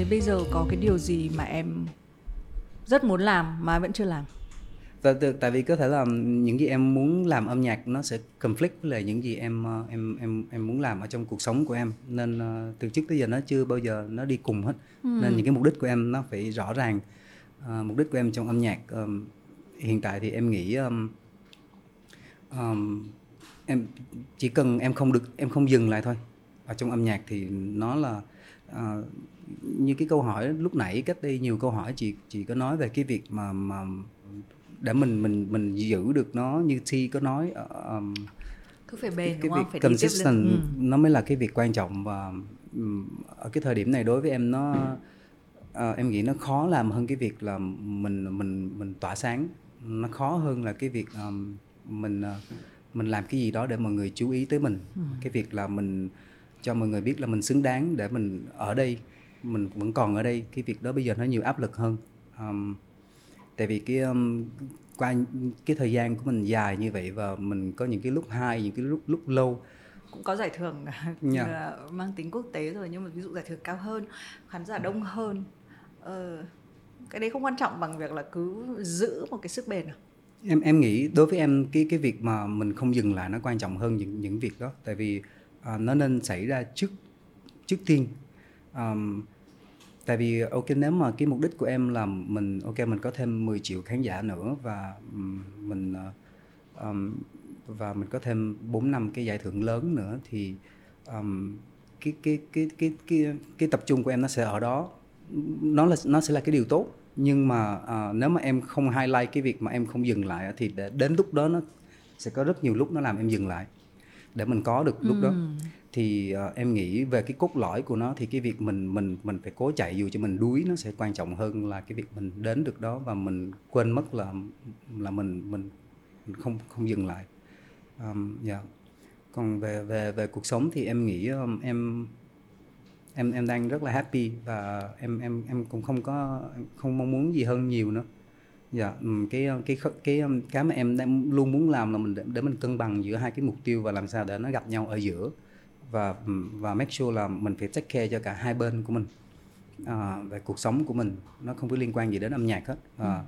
bây giờ có cái điều gì mà em rất muốn làm mà vẫn chưa làm? Tại, tại vì có thể là những gì em muốn làm âm nhạc nó sẽ conflict với lại những gì em ờ, em em em muốn làm ở trong cuộc sống của em. Nên uh, từ trước tới giờ nó chưa bao giờ nó đi cùng hết. Ừ. nên những cái mục đích của em nó phải rõ ràng. Uh, mục đích của em trong âm nhạc um, hiện tại thì em nghĩ um, um, em chỉ cần em không được em không dừng lại thôi. Ở trong âm nhạc thì nó là uh, như cái câu hỏi lúc nãy cách đây nhiều câu hỏi chị chị có nói về cái việc mà mà để mình mình mình giữ được nó như Thi có nói um, cứ phải bền cái, cái đúng việc không? Phải consistent ừ. nó mới là cái việc quan trọng và um, ở cái thời điểm này đối với em nó uh, em nghĩ nó khó làm hơn cái việc là mình mình mình tỏa sáng nó khó hơn là cái việc um, mình uh, mình làm cái gì đó để mọi người chú ý tới mình ừ. cái việc là mình cho mọi người biết là mình xứng đáng để mình ở đây mình vẫn còn ở đây cái việc đó bây giờ nó nhiều áp lực hơn. Um, tại vì cái um, qua cái thời gian của mình dài như vậy và mình có những cái lúc hay những cái lúc lúc lâu. Cũng có giải thưởng yeah. Dạ. mang tính quốc tế rồi nhưng mà ví dụ giải thưởng cao hơn khán giả đông hơn. Ờ, cái đấy không quan trọng bằng việc là cứ giữ một cái sức bền à? Em em nghĩ đối với em cái cái việc mà mình không dừng lại nó quan trọng hơn những những việc đó. Tại vì uh, nó nên xảy ra trước trước tiên. Um, tại vì ok nếu mà cái mục đích của em là mình ok mình có thêm 10 triệu khán giả nữa và mình um, và mình có thêm 4 năm cái giải thưởng lớn nữa thì um, cái, cái cái cái cái cái tập trung của em nó sẽ ở đó. Nó là nó sẽ là cái điều tốt. Nhưng mà uh, nếu mà em không highlight cái việc mà em không dừng lại thì để đến lúc đó nó sẽ có rất nhiều lúc nó làm em dừng lại. Để mình có được lúc ừ. đó thì uh, em nghĩ về cái cốt lõi của nó thì cái việc mình mình mình phải cố chạy dù cho mình đuối nó sẽ quan trọng hơn là cái việc mình đến được đó và mình quên mất là là mình mình, mình không không dừng lại. Um, yeah. Dạ. còn về về về cuộc sống thì em nghĩ um, em em em đang rất là happy và em em em cũng không có không mong muốn gì hơn nhiều nữa. Dạ cái cái cái cái mà em đang luôn muốn làm là mình để, để mình cân bằng giữa hai cái mục tiêu và làm sao để nó gặp nhau ở giữa và và make sure là mình phải take care cho cả hai bên của mình à, về cuộc sống của mình nó không có liên quan gì đến âm nhạc hết à,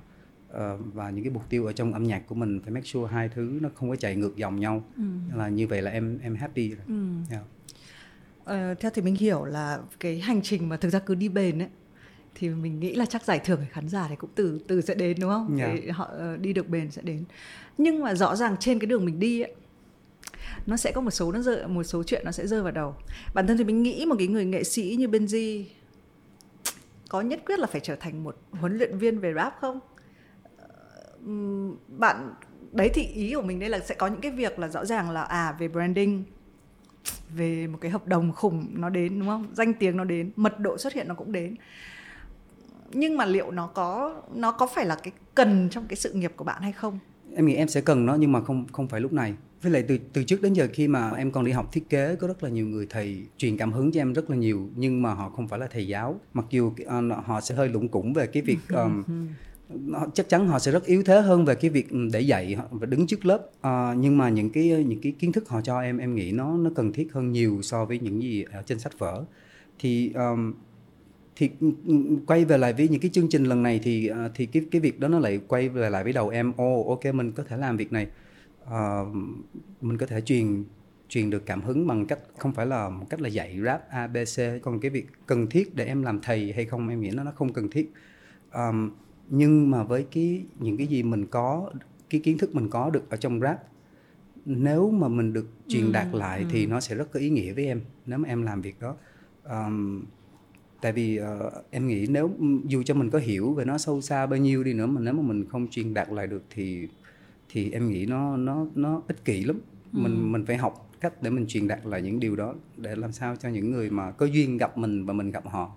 à, và những cái mục tiêu ở trong âm nhạc của mình phải make sure hai thứ nó không có chạy ngược dòng nhau ừ. là như vậy là em em happy rồi. Ừ. Yeah. Ờ, theo thì mình hiểu là cái hành trình mà thực ra cứ đi bền ấy thì mình nghĩ là chắc giải thưởng khán giả thì cũng từ từ sẽ đến đúng không? Yeah. Để họ ờ, đi được bền sẽ đến. Nhưng mà rõ ràng trên cái đường mình đi ấy, nó sẽ có một số nó rơi, một số chuyện nó sẽ rơi vào đầu. Bản thân thì mình nghĩ một cái người nghệ sĩ như Benji, có nhất quyết là phải trở thành một huấn luyện viên về rap không? Ờ, bạn, đấy thì ý của mình đây là sẽ có những cái việc là rõ ràng là à về branding, về một cái hợp đồng khủng nó đến, đúng không? Danh tiếng nó đến, mật độ xuất hiện nó cũng đến. Nhưng mà liệu nó có nó có phải là cái cần trong cái sự nghiệp của bạn hay không? Em nghĩ em sẽ cần nó nhưng mà không không phải lúc này với lại từ từ trước đến giờ khi mà em còn đi học thiết kế có rất là nhiều người thầy truyền cảm hứng cho em rất là nhiều nhưng mà họ không phải là thầy giáo. Mặc dù uh, họ sẽ hơi lủng củng về cái việc um, chắc chắn họ sẽ rất yếu thế hơn về cái việc để dạy và đứng trước lớp. À, nhưng mà những cái những cái kiến thức họ cho em em nghĩ nó nó cần thiết hơn nhiều so với những gì ở trên sách vở. Thì um, thì quay về lại với những cái chương trình lần này thì thì cái cái việc đó nó lại quay về lại với đầu em. Ô oh, ok mình có thể làm việc này uh, mình có thể truyền truyền được cảm hứng bằng cách không phải là một cách là dạy rap abc còn cái việc cần thiết để em làm thầy hay không em nghĩ nó nó không cần thiết um, nhưng mà với cái những cái gì mình có cái kiến thức mình có được ở trong rap nếu mà mình được truyền ừ, đạt lại ừ. thì nó sẽ rất có ý nghĩa với em nếu mà em làm việc đó um, tại vì uh, em nghĩ nếu dù cho mình có hiểu về nó sâu xa bao nhiêu đi nữa mà nếu mà mình không truyền đạt lại được thì thì em nghĩ nó nó nó ích kỷ lắm ừ. mình mình phải học cách để mình truyền đạt lại những điều đó để làm sao cho những người mà có duyên gặp mình và mình gặp họ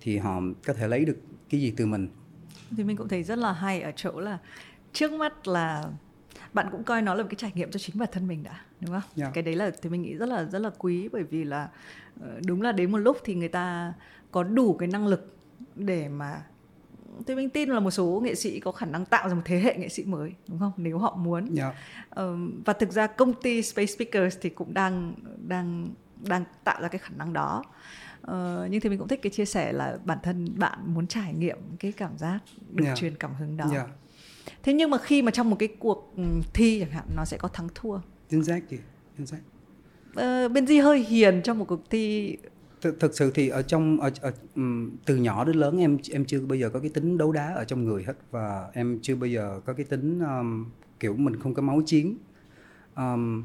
thì họ có thể lấy được cái gì từ mình thì mình cũng thấy rất là hay ở chỗ là trước mắt là bạn cũng coi nó là một cái trải nghiệm cho chính bản thân mình đã đúng không? Yeah. Dạ. Cái đấy là thì mình nghĩ rất là rất là quý bởi vì là ờ, đúng là đến một lúc thì người ta có đủ cái năng lực để mà tôi mình tin là một số nghệ sĩ có khả năng tạo ra một thế hệ nghệ sĩ mới đúng không nếu họ muốn yeah. Dạ. ờ, và thực ra công ty Space Speakers thì cũng đang đang đang tạo ra cái khả năng đó ờ, nhưng thì mình cũng thích cái chia sẻ là bản thân bạn muốn trải nghiệm cái cảm giác được yeah. Dạ. truyền cảm hứng đó yeah. thế nhưng mà khi mà trong một cái cuộc ừ, thi chẳng hạn nó sẽ có thắng thua chính xác chị chính xác ờ, bên Di hơi hiền trong một cuộc thi thực, thực sự thì ở trong ở, ở, từ nhỏ đến lớn em em chưa bao giờ có cái tính đấu đá ở trong người hết. Và em chưa bao giờ có cái tính um, kiểu mình không có máu chiến. Um,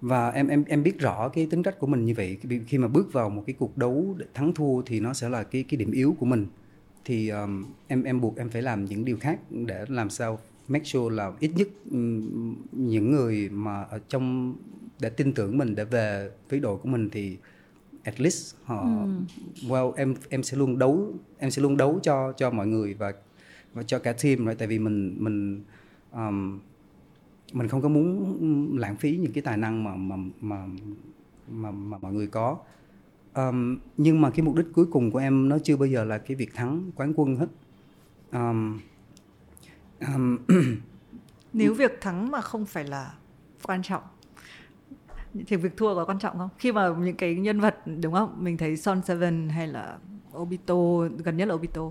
và em em em biết rõ cái tính cách của mình như vậy. Khi mà bước vào một cái cuộc đấu để thắng thua thì nó sẽ là cái cái điểm yếu của mình. Thì um, em em buộc em phải làm những điều khác để làm sao make sure là ít nhất um, những người mà ở trong để tin tưởng mình để về với đội của mình thì at least họ ừ. well em em sẽ luôn đấu em sẽ luôn đấu cho cho mọi người và và cho cả team right tại vì mình mình um, mình không có muốn lãng phí những cái tài năng mà mà mà mà, mà mọi người có um, nhưng mà cái mục đích cuối cùng của em nó chưa bao giờ là cái việc thắng quán quân hết um, um, nếu việc thắng mà không phải là quan trọng thì việc thua có quan trọng không khi mà những cái nhân vật đúng không mình thấy Son Seven hay là Obito gần nhất là Obito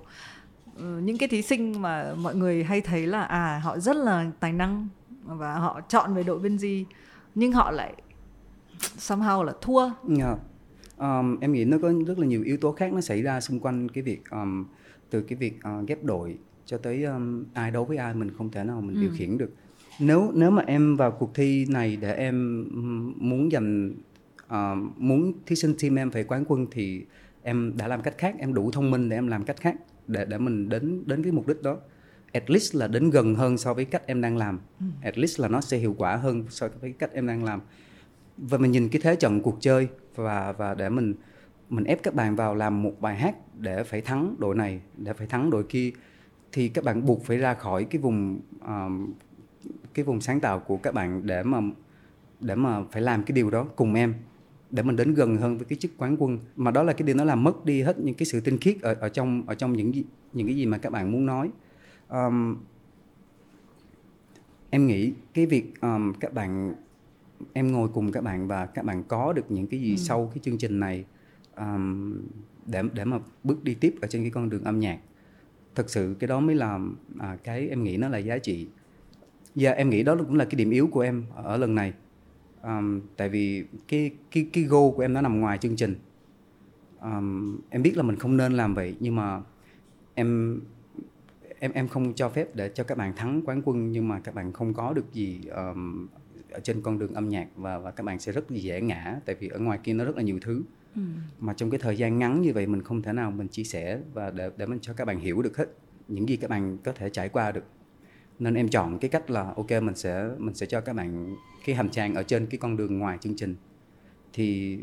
ừ, những cái thí sinh mà mọi người hay thấy là à họ rất là tài năng và họ chọn về đội bên gì nhưng họ lại somehow là thua yeah. Dạ. um, em nghĩ nó có rất là nhiều yếu tố khác nó xảy ra xung quanh cái việc um, từ cái việc uh, ghép đội cho tới um, ai đấu với ai mình không thể nào mình ừ. điều khiển được nếu nếu mà em vào cuộc thi này để em muốn giành uh, muốn thí sinh team em phải quán quân thì em đã làm cách khác em đủ thông minh để em làm cách khác để để mình đến đến cái mục đích đó. At least là đến gần hơn so với cách em đang làm. Ừ. at least là nó sẽ hiệu quả hơn so với cách em đang làm. Và mình nhìn cái thế trận cuộc chơi và và để mình mình ép các bạn vào làm một bài hát để phải thắng đội này để phải thắng đội kia thì các bạn buộc phải ra khỏi cái vùng uh, cái vùng sáng tạo của các bạn để mà để mà phải làm cái điều đó cùng em để mình đến gần hơn với cái chức quán quân. Mà đó là cái điều nó làm mất đi hết những cái sự tinh khiết ở ở trong ở trong những những cái gì mà các bạn muốn nói. Um, em nghĩ cái việc um, các bạn em ngồi cùng các bạn và các bạn có được những cái gì ừ. sau cái chương trình này um, để để mà bước đi tiếp ở trên cái con đường âm nhạc thực sự cái đó mới làm à, cái em nghĩ nó là giá trị Dạ yeah, em nghĩ đó cũng là cái điểm yếu của em ở lần này. Um, tại vì cái cái cái goal của em nó nằm ngoài chương trình. Um, em biết là mình không nên làm vậy nhưng mà em em em không cho phép để cho các bạn thắng quán quân nhưng mà các bạn không có được gì um, ở trên con đường âm nhạc và và các bạn sẽ rất dễ ngã tại vì ở ngoài kia nó rất là nhiều thứ. Ừ. Mà trong cái thời gian ngắn như vậy mình không thể nào mình chia sẻ và để để mình cho các bạn hiểu được hết những gì các bạn có thể trải qua được nên em chọn cái cách là ok mình sẽ mình sẽ cho các bạn cái hành trang ở trên cái con đường ngoài chương trình. Thì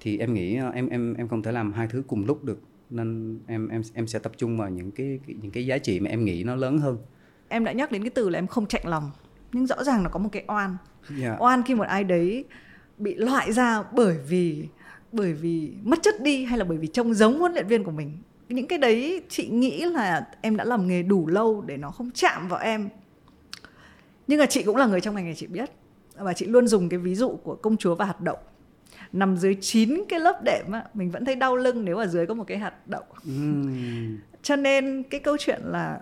thì em nghĩ ờ, em em em không thể làm hai thứ cùng lúc được. Nên em em em sẽ tập trung vào những cái những cái giá trị mà em nghĩ nó lớn hơn. Em đã nhắc đến cái từ là em không chạy lòng. Nhưng rõ ràng là có một cái oan. Yeah. Dạ. oan khi một ai đấy bị loại ra bởi vì bởi vì mất chất đi hay là bởi vì trông giống huấn luyện viên của mình những cái đấy chị nghĩ là em đã làm nghề đủ lâu để nó không chạm vào em nhưng mà chị cũng là người trong ngành này chị biết và chị luôn dùng cái ví dụ của công chúa và hạt đậu nằm dưới chín cái lớp đệm á mình vẫn thấy đau lưng nếu ở dưới có một cái hạt đậu mm. cho nên cái câu chuyện là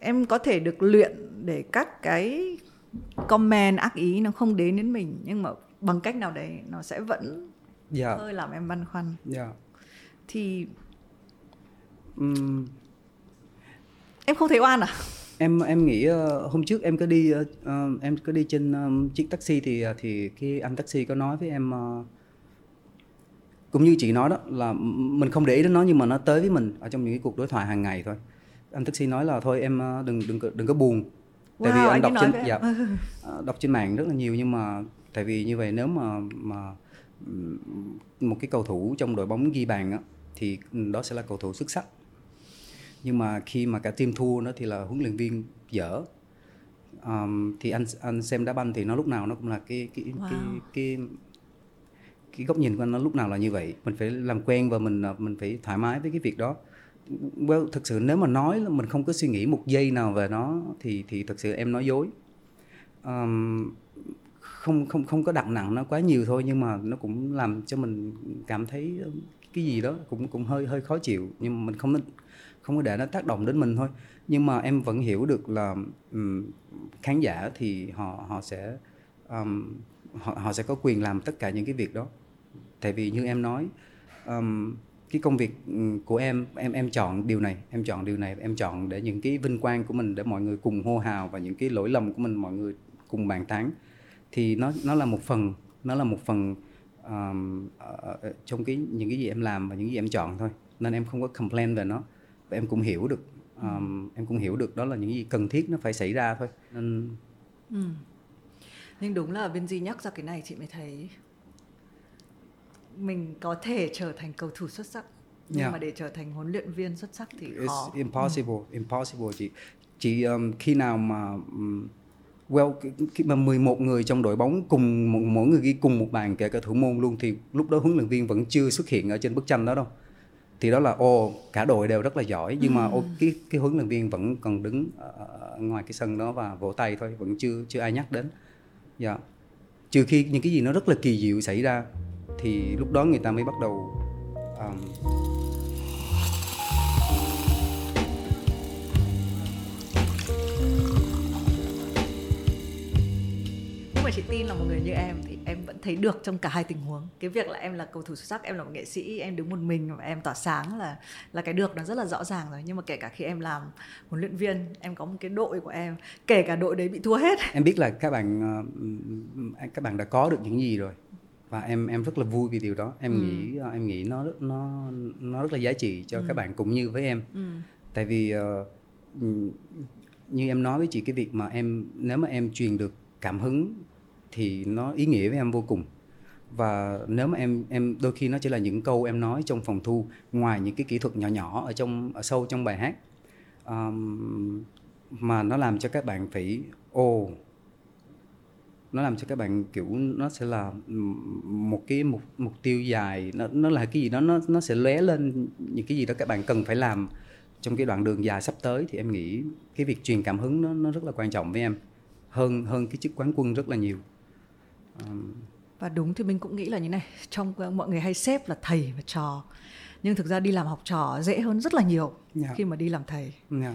em có thể được luyện để các cái comment ác ý nó không đến đến mình nhưng mà bằng cách nào đấy nó sẽ vẫn yeah. hơi làm em băn khoăn yeah. thì um, em không thấy oan à? Em em nghĩ uh, hôm trước em có đi uh, em có đi trên um, chiếc taxi thì thì cái anh taxi có nói với em uh, cũng như chị nói đó là mình không để ý đến nó nhưng mà nó tới với mình ở trong những cái cuộc đối thoại hàng ngày thôi. Anh taxi nói là thôi em đừng đừng đừng có buồn. Tại wow, vì anh, đọc trên dạ, đọc trên mạng rất là nhiều nhưng mà tại vì như vậy nếu mà mà một cái cầu thủ trong đội bóng ghi bàn á thì đó sẽ là cầu thủ xuất sắc nhưng mà khi mà cả team thua nó thì là huấn luyện viên dở. Um, thì anh anh xem đá banh thì nó lúc nào nó cũng là cái cái wow. cái cái cái góc nhìn của anh nó lúc nào là như vậy. Mình phải làm quen và mình mình phải thoải mái với cái việc đó. Well, thực sự nếu mà nói là mình không có suy nghĩ một giây nào về nó thì thì thực sự em nói dối. Um, không không không có đặt nặng nó quá nhiều thôi nhưng mà nó cũng làm cho mình cảm thấy cái gì đó cũng cũng hơi hơi khó chịu. Nhưng mà mình không không có để nó tác động đến mình thôi. Nhưng mà em vẫn hiểu được là um, khán giả thì họ họ sẽ um, họ họ sẽ có quyền làm tất cả những cái việc đó. Tại vì như em nói um, cái công việc của em em em chọn điều này em chọn điều này em chọn để những cái vinh quang của mình để mọi người cùng hô hào và những cái lỗi lầm của mình mọi người cùng bàn tán thì nó nó là một phần nó là một phần um, uh, trong cái những cái gì em làm và những gì em chọn thôi. Nên em không có complain về nó và em cũng hiểu được um, em cũng hiểu được đó là những gì cần thiết nó phải xảy ra thôi nên ừ. nhưng đúng là bên di nhắc ra cái này chị mới thấy mình có thể trở thành cầu thủ xuất sắc nhưng yeah. mà để trở thành huấn luyện viên xuất sắc thì khó. It's impossible, ừ. impossible chị. Chị um, khi nào mà um, well khi mà 11 người trong đội bóng cùng mỗi người ghi cùng một bàn kể cả thủ môn luôn thì lúc đó huấn luyện viên vẫn chưa xuất hiện ở trên bức tranh đó đâu thì đó là ô cả đội đều rất là giỏi nhưng ừ. mà ô, cái cái huấn luyện viên vẫn còn đứng ở ngoài cái sân đó và vỗ tay thôi vẫn chưa chưa ai nhắc đến dạ yeah. trừ khi những cái gì nó rất là kỳ diệu xảy ra thì lúc đó người ta mới bắt đầu um, mà chị tin là một người như em thì em vẫn thấy được trong cả hai tình huống cái việc là em là cầu thủ xuất sắc em là một nghệ sĩ em đứng một mình và em tỏa sáng là là cái được nó rất là rõ ràng rồi nhưng mà kể cả khi em làm huấn luyện viên em có một cái đội của em kể cả đội đấy bị thua hết em biết là các bạn ờ, các bạn đã có được những gì rồi và em em rất là vui vì điều đó em ừ. nghĩ ờ, em nghĩ nó nó nó rất là giá trị cho ừ. các bạn cũng như với em ừ. tại vì uh, như em nói với chị cái việc mà em nếu mà em truyền được cảm hứng thì nó ý nghĩa với em vô cùng. Và nếu mà em em đôi khi nó chỉ là những câu em nói trong phòng thu ngoài những cái kỹ thuật nhỏ nhỏ ở trong ở sâu trong bài hát um, mà nó làm cho các bạn phải ồ oh, nó làm cho các bạn kiểu nó sẽ là một cái mục mục tiêu dài nó nó là cái gì đó nó nó sẽ lóe lên những cái gì đó các bạn cần phải làm trong cái đoạn đường dài sắp tới. Thì em nghĩ cái việc truyền cảm hứng nó nó rất là quan trọng với em hơn hơn cái chức quán quân rất là nhiều và đúng thì mình cũng nghĩ là như này trong mọi người hay xếp là thầy và trò nhưng thực ra đi làm học trò dễ hơn rất là nhiều yeah. Dạ. khi mà đi làm thầy yeah. Dạ.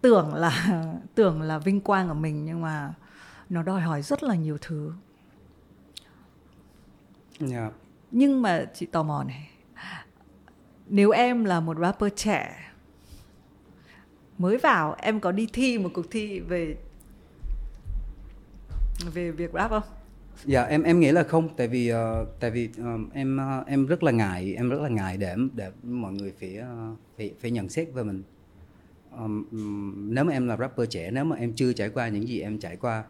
tưởng là tưởng là vinh quang của mình nhưng mà nó đòi hỏi rất là nhiều thứ yeah. Dạ. nhưng mà chị tò mò này nếu em là một rapper trẻ mới vào em có đi thi một cuộc thi về về việc rap không? Dạ em em nghĩ là không tại vì uh, tại vì uh, em uh, em rất là ngại em rất là ngại để để mọi người phải uh, phải phải nhận xét về mình. Um, nếu mà em là rapper trẻ nếu mà em chưa trải qua những gì em trải qua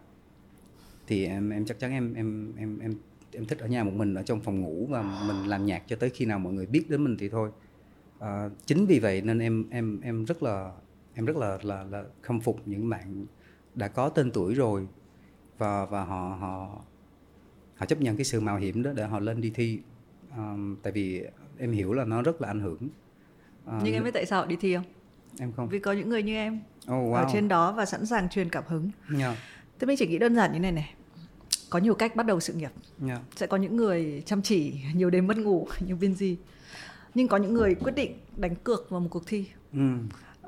thì em em chắc chắn em em em em em thích ở nhà một mình ở trong phòng ngủ và mình làm nhạc cho tới khi nào mọi người biết đến mình thì thôi. À, chính vì vậy nên em em em rất là em rất là là là khâm phục những bạn đã có tên tuổi rồi và và họ họ họ chấp nhận cái sự mạo hiểm đó để họ lên đi thi. Um, tại vì em hiểu là nó rất là ảnh hưởng. Um, nhưng em biết tại sao họ đi thi không? Em không. Vì có những người như em oh, wow. ở trên đó và sẵn sàng truyền cảm hứng. Yeah. thế mình chỉ nghĩ đơn giản như này này. Có nhiều cách bắt đầu sự nghiệp. Yeah. sẽ có những người chăm chỉ nhiều đêm mất ngủ như viên di nhưng có những người quyết định đánh cược vào một cuộc thi. Ừ.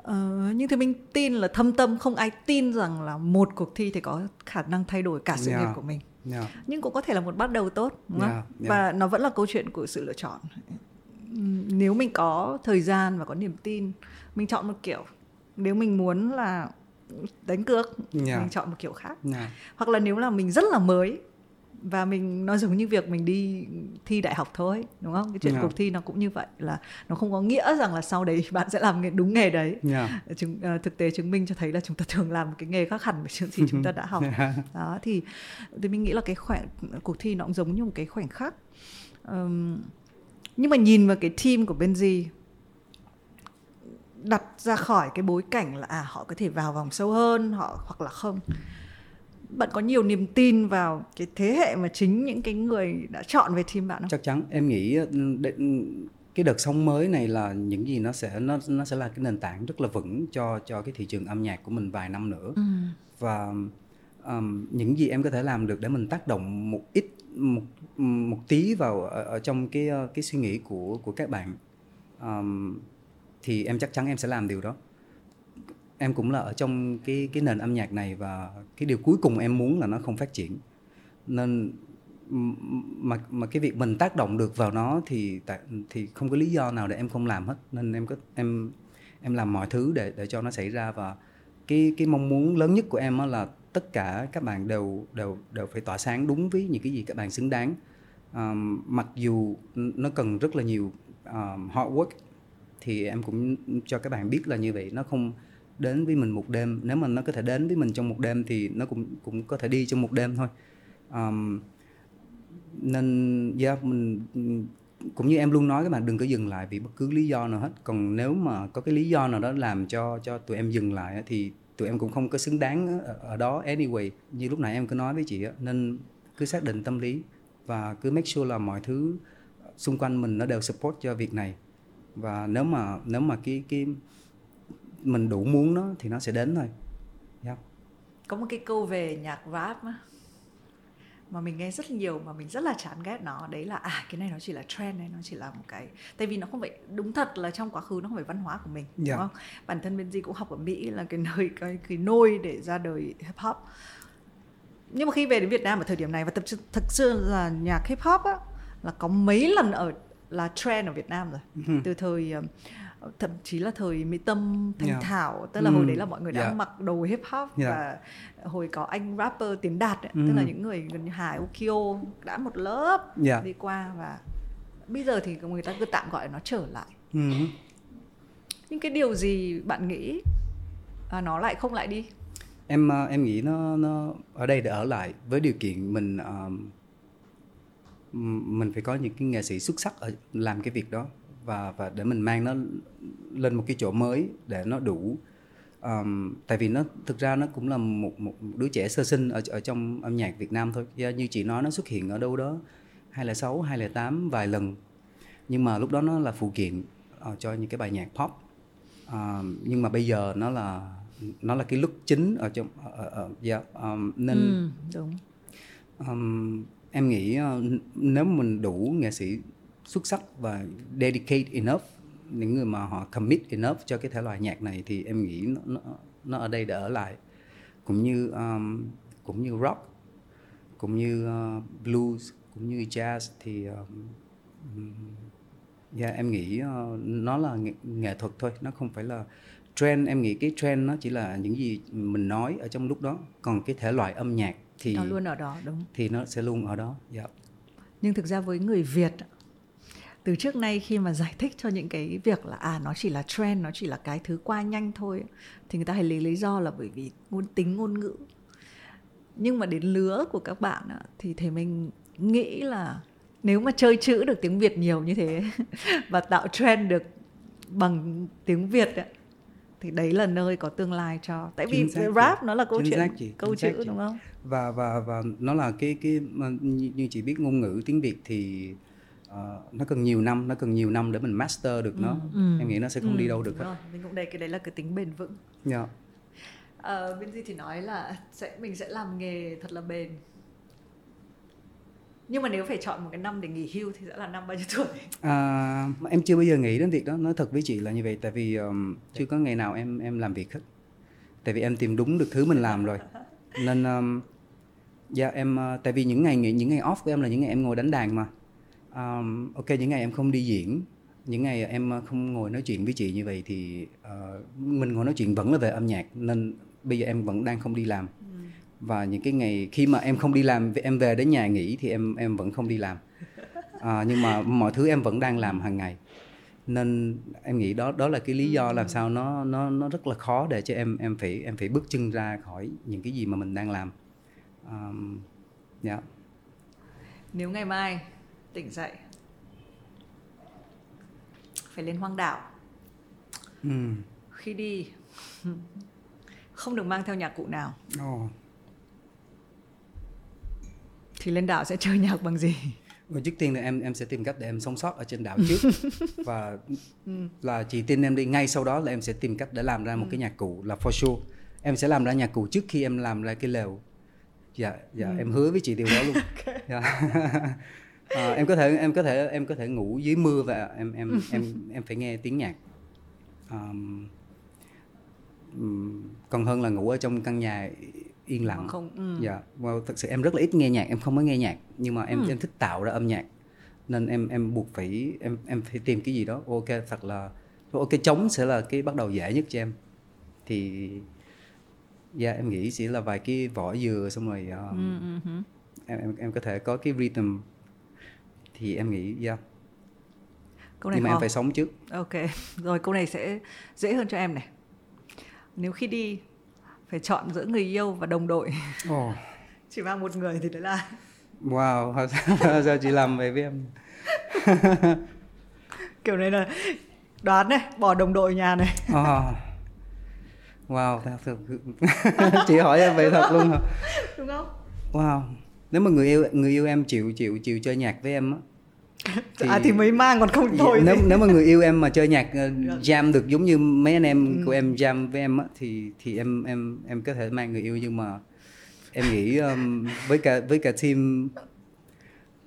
ờ, nhưng thì mình tin là thâm tâm không ai tin rằng là một cuộc thi thì có khả năng thay đổi cả sự yeah. nghiệp của mình yeah. nhưng cũng có thể là một bắt đầu tốt đúng không? Yeah. Yeah. và nó vẫn là câu chuyện của sự lựa chọn nếu mình có thời gian và có niềm tin mình chọn một kiểu nếu mình muốn là đánh cược yeah. mình chọn một kiểu khác yeah. hoặc là nếu là mình rất là mới và mình nó giống như việc mình đi thi đại học thôi đúng không cái chuyện yeah. cuộc thi nó cũng như vậy là nó không có nghĩa rằng là sau đấy bạn sẽ làm nghề đúng nghề đấy yeah. Chứng, uh, thực tế chứng minh cho thấy là chúng ta thường làm một cái nghề khác hẳn với những gì chúng ta đã học yeah. đó thì thì mình nghĩ là cái khoảnh cuộc thi nó cũng giống như một cái khoảnh khắc um, nhưng mà nhìn vào cái team của Benji đặt ra khỏi cái bối cảnh là à họ có thể vào vòng sâu hơn họ hoặc là không bạn có nhiều niềm tin vào cái thế hệ mà chính những cái người đã chọn về team bạn không? Chắc chắn em nghĩ cái đợt sóng mới này là những gì nó sẽ nó nó sẽ là cái nền tảng rất là vững cho cho cái thị trường âm nhạc của mình vài năm nữa ừ. và um, những gì em có thể làm được để mình tác động một ít một một tí vào ở, ở trong cái cái suy nghĩ của của các bạn um, thì em chắc chắn em sẽ làm điều đó em cũng là ở trong cái cái nền âm nhạc này và cái điều cuối cùng em muốn là nó không phát triển. Nên mà mà cái việc mình tác động được vào nó thì tại thì không có lý do nào để em không làm hết. Nên em có em em làm mọi thứ để để cho nó xảy ra và cái cái mong muốn lớn nhất của em là tất cả các bạn đều đều đều phải tỏa sáng đúng với những cái gì các bạn xứng đáng. Um, mặc dù nó cần rất là nhiều um, hard work thì em cũng cho các bạn biết là như vậy. Nó không đến với mình một đêm. Nếu mà nó có thể đến với mình trong một đêm thì nó cũng cũng có thể đi trong một đêm thôi. Um, nên yeah, mình cũng như em luôn nói các bạn đừng có dừng lại vì bất cứ lý do nào hết. Còn nếu mà có cái lý do nào đó làm cho cho tụi em dừng lại thì tụi em cũng không có xứng đáng ở, ở đó anyway. Như lúc nãy em cứ nói với chị nên cứ xác định tâm lý và cứ make sure là mọi thứ xung quanh mình nó đều support cho việc này. Và nếu mà nếu mà cái cái mình đủ muốn nó thì nó sẽ đến thôi yeah. có một cái câu về nhạc rap á mà mình nghe rất nhiều mà mình rất là chán ghét nó đấy là à cái này nó chỉ là trend này nó chỉ là một cái tại vì nó không phải đúng thật là trong quá khứ nó không phải văn hóa của mình yeah. đúng không bản thân bên gì cũng học ở mỹ là cái nơi cái cái nôi để ra đời hip hop nhưng mà khi về đến Việt Nam ở thời điểm này và tập thực sự là nhạc hip hop á là có mấy lần ở là trend ở Việt Nam rồi mm-hmm. từ thời thậm chí là thời mỹ tâm thành yeah. thảo tức là mm. hồi đấy là mọi người đang yeah. mặc đồ hip hop yeah. và hồi có anh rapper tiến đạt ấy, mm. tức là những người gần như hải ukio đã một lớp yeah. đi qua và bây giờ thì người ta cứ tạm gọi nó trở lại mm. nhưng cái điều gì bạn nghĩ à, nó lại không lại đi em ờ, em nghĩ nó nó ở đây để ở lại với điều kiện mình uh, mình phải có những cái nghệ sĩ xuất sắc ở làm cái việc đó và và để mình mang nó lên một cái chỗ mới để nó đủ. Um, tại vì nó thực ra nó cũng là một một đứa trẻ sơ sinh ở ở trong âm nhạc Việt Nam thôi. Như chị nói nó xuất hiện ở đâu đó 2006 2008 vài lần. Nhưng mà lúc đó nó là phụ kiện uh, cho những cái bài nhạc pop. Uh, nhưng mà bây giờ nó là nó là cái lúc chính ở trong ở, ở, yeah, um, nên ừ, đúng. Um, em nghĩ uh, nếu mình đủ nghệ sĩ xuất sắc và dedicate enough những người mà họ commit enough cho cái thể loại nhạc này thì em nghĩ nó nó, nó ở đây để ở lại. Cũng như um, cũng như rock cũng như uh, blues cũng như jazz thì um, yeah, em nghĩ uh, nó là nghệ, nghệ thuật thôi nó không phải là trend. Em nghĩ cái trend nó chỉ là những gì mình nói ở trong lúc đó. Còn cái thể loại âm nhạc thì nó luôn ở đó đúng. thì nó sẽ luôn ở đó yeah. nhưng thực ra với người việt từ trước nay khi mà giải thích cho những cái việc là à nó chỉ là trend nó chỉ là cái thứ qua nhanh thôi thì người ta hay lấy lý do là bởi vì ngôn tính ngôn ngữ. Nhưng mà đến lứa của các bạn thì thầy mình nghĩ là nếu mà chơi chữ được tiếng Việt nhiều như thế và tạo trend được bằng tiếng Việt thì đấy là nơi có tương lai cho. Tại vì rap nó là câu chuyện câu chữ đúng không? Và và và nó là cái cái như chị biết ngôn ngữ tiếng Việt thì uh, nó cần nhiều năm nó cần nhiều năm để mình master được nó ừ. em nghĩ nó sẽ không ừ. đi đâu được hết mình cũng đây cái đấy là cái tính bền vững yeah. Dạ. uh, bên gì thì nói là sẽ mình sẽ làm nghề thật là bền nhưng mà nếu phải chọn một cái năm để nghỉ hưu thì sẽ là năm bao nhiêu tuổi? À, em chưa bao giờ nghĩ đến việc đó. Nói thật với chị là như vậy, tại vì um, chưa có ngày nào em em làm việc hết. Tại vì em tìm đúng được thứ mình làm rồi. Nên um, dạ em uh, tại vì những ngày nghỉ những ngày off của em là những ngày em ngồi đánh đàn mà um, ok những ngày em không đi diễn những ngày em không ngồi nói chuyện với chị như vậy thì uh, mình ngồi nói chuyện vẫn là về âm nhạc nên bây giờ em vẫn đang không đi làm. Ừ. và những cái ngày khi mà em không đi làm em về đến nhà nghỉ thì em em vẫn không đi làm. À, nhưng mà mọi thứ em vẫn đang làm hàng ngày. Nên em nghĩ đó đó là cái lý do làm sao nó nó nó rất là khó để cho em em phải em phải bước chân ra khỏi những cái gì mà mình đang làm. Um, yeah. nếu ngày mai tỉnh dậy phải lên hoang đảo ừ. khi đi không được mang theo nhạc cụ nào oh. thì lên đảo sẽ chơi nhạc bằng gì Và trước tiên là em em sẽ tìm cách để em sống sót ở trên đảo trước và ừ. là chị tin em đi ngay sau đó là em sẽ tìm cách để làm ra một ừ. cái nhạc cụ là for sure em sẽ làm ra nhạc cụ trước khi em làm ra cái lều dạ dạ ừ. em hứa với chị điều đó luôn okay. dạ. À, em có thể em có thể em có thể ngủ dưới mưa và em em em em phải nghe tiếng nhạc. Um, còn hơn là ngủ ở trong căn nhà yên lặng. Không ừ. dạ well, thật sự em rất là ít nghe nhạc em không có nghe nhạc nhưng mà em ừ. em thích tạo ra âm nhạc. Nên em em buộc phải em em phải tìm cái gì đó ok thật là ok trống sẽ là cái bắt đầu dễ nhất cho em. Thì dạ yeah, em nghĩ chỉ là vài cái vỏ dừa xong rồi um, ừ, ừ, em em em có thể có cái rhythm thì em nghĩ dạ. Yeah. câu này nhưng mà khó. em phải sống trước. Ok rồi câu này sẽ dễ hơn cho em này. Nếu khi đi phải chọn giữa người yêu và đồng đội. Oh. chỉ mang một người thì đấy là wow giờ chị làm về với em. Kiểu này là đoán này bỏ đồng đội nhà này. Oh. wow thật sự chị hỏi em vậy thật luôn hả? Đúng không? Wow nếu mà người yêu người yêu em chịu chịu chịu chơi nhạc với em á thì, à thì mới mang còn không thôi nếu nếu mà người yêu em mà chơi nhạc uh, jam được giống như mấy anh em ừ. của em jam với em á thì thì em em em có thể mang người yêu nhưng mà em nghĩ um, với cả với cả team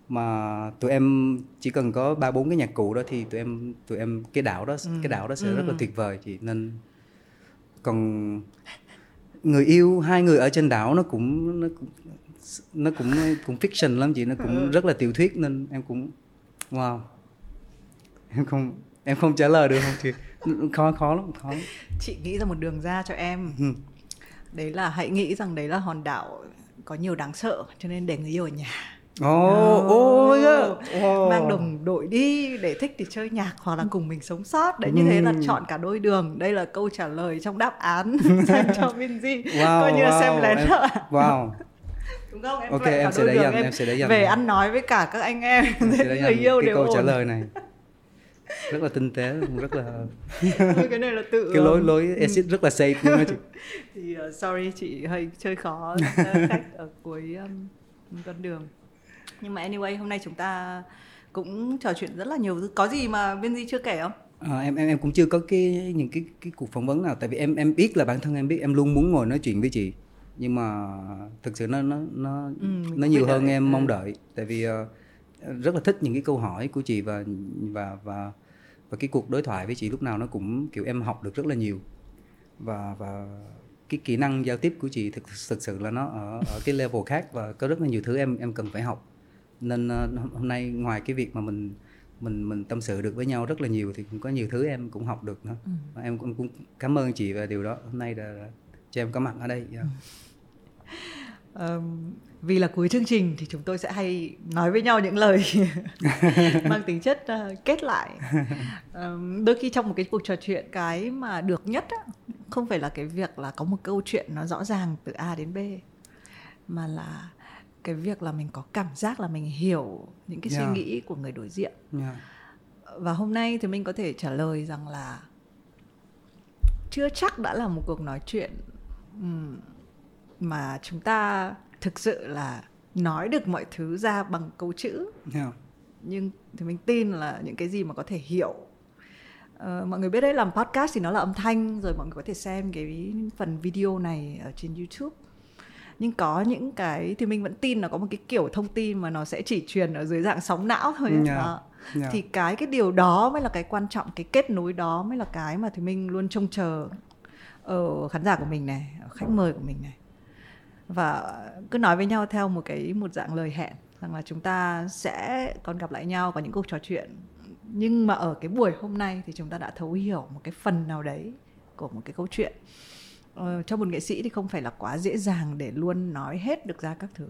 mà tụi em chỉ cần có ba bốn cái nhạc cụ đó thì tụi em tụi em cái đảo đó ừ. cái đảo đó sẽ ừ. rất là tuyệt vời chị nên còn người yêu hai người ở trên đảo nó cũng nó cũng nó cũng cũng fiction lắm chị nó cũng ừ. rất là tiểu thuyết nên em cũng wow. Em không em không trả lời được không chị? Khó khó lắm khó chị nghĩ ra một đường ra cho em. Ừ. đấy là hãy nghĩ rằng đấy là hòn đảo có nhiều đáng sợ cho nên để người yêu ở nhà. Oh, oh, oh, oh. mang đồng đội đi để thích thì chơi nhạc hoặc là cùng mình sống sót. Đấy như thế là chọn cả đôi đường. Đây là câu trả lời trong đáp án dành cho Minzy wow, coi như là wow, xem lén em, wow đúng không? Em ok em sẽ đấy dần em, em sẽ đấy dần về ăn nói với cả các anh em người yêu cái đều câu ổn. trả lời này. Rất là tinh tế rất là cái này là tự cái lối lối exit ừ. rất là safe luôn chị. Thì uh, sorry chị hơi chơi khó khách ở cuối um, con đường. Nhưng mà anyway hôm nay chúng ta cũng trò chuyện rất là nhiều. Có gì mà bên gì chưa kể không? À, em em em cũng chưa có cái những cái cái cuộc phỏng vấn nào. Tại vì em em biết là bản thân em biết em luôn muốn ngồi nói chuyện với chị nhưng mà thực sự nó nó nó ừ, nó nhiều hơn đợi. em ừ. mong đợi tại vì uh, rất là thích những cái câu hỏi của chị và và và và cái cuộc đối thoại với chị lúc nào nó cũng kiểu em học được rất là nhiều và và cái kỹ năng giao tiếp của chị thực thực sự là nó ở ở cái level khác và có rất là nhiều thứ em em cần phải học nên uh, hôm nay ngoài cái việc mà mình mình mình tâm sự được với nhau rất là nhiều thì cũng có nhiều thứ em cũng học được nữa ừ. em cũng, cũng cảm ơn chị về điều đó hôm nay đã cho em có mặt ở đây yeah. ừ um, vì là cuối chương trình thì chúng tôi sẽ hay nói với nhau những lời mang tính chất uh, kết lại um, đôi khi trong một cái cuộc trò chuyện cái mà được nhất á, không phải là cái việc là có một câu chuyện nó rõ ràng từ A đến B mà là cái việc là mình có cảm giác là mình hiểu những cái yeah. suy nghĩ của người đối diện yeah. và hôm nay thì mình có thể trả lời rằng là chưa chắc đã là một cuộc nói chuyện um, mà chúng ta thực sự là nói được mọi thứ ra bằng câu chữ yeah. nhưng thì mình tin là những cái gì mà có thể hiểu uh, mọi người biết đấy làm podcast thì nó là âm thanh rồi mọi người có thể xem cái phần video này ở trên youtube nhưng có những cái thì mình vẫn tin là có một cái kiểu thông tin mà nó sẽ chỉ truyền ở dưới dạng sóng não thôi yeah. Đó. Yeah. thì cái cái điều đó mới là cái quan trọng cái kết nối đó mới là cái mà thì mình luôn trông chờ ở khán giả của mình này ở khách mời của mình này và cứ nói với nhau theo một cái một dạng lời hẹn rằng là chúng ta sẽ còn gặp lại nhau có những cuộc trò chuyện. Nhưng mà ở cái buổi hôm nay thì chúng ta đã thấu hiểu một cái phần nào đấy của một cái câu chuyện. Ờ, cho một nghệ sĩ thì không phải là quá dễ dàng để luôn nói hết được ra các thứ.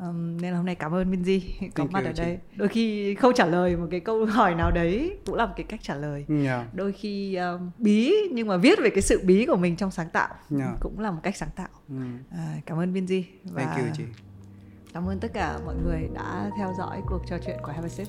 Um, nên là hôm nay cảm ơn Minzy có mặt ở đây. Đôi khi không trả lời một cái câu hỏi nào đấy cũng là một cái cách trả lời. Yeah. Dạ. Đôi khi um, bí nhưng mà viết về cái sự bí của mình trong sáng tạo yeah. Dạ. cũng là một cách sáng tạo. Mm. À, cảm ơn Minzy và Thank you, chị. cảm ơn tất cả mọi người đã theo dõi cuộc trò chuyện của Have a Sip.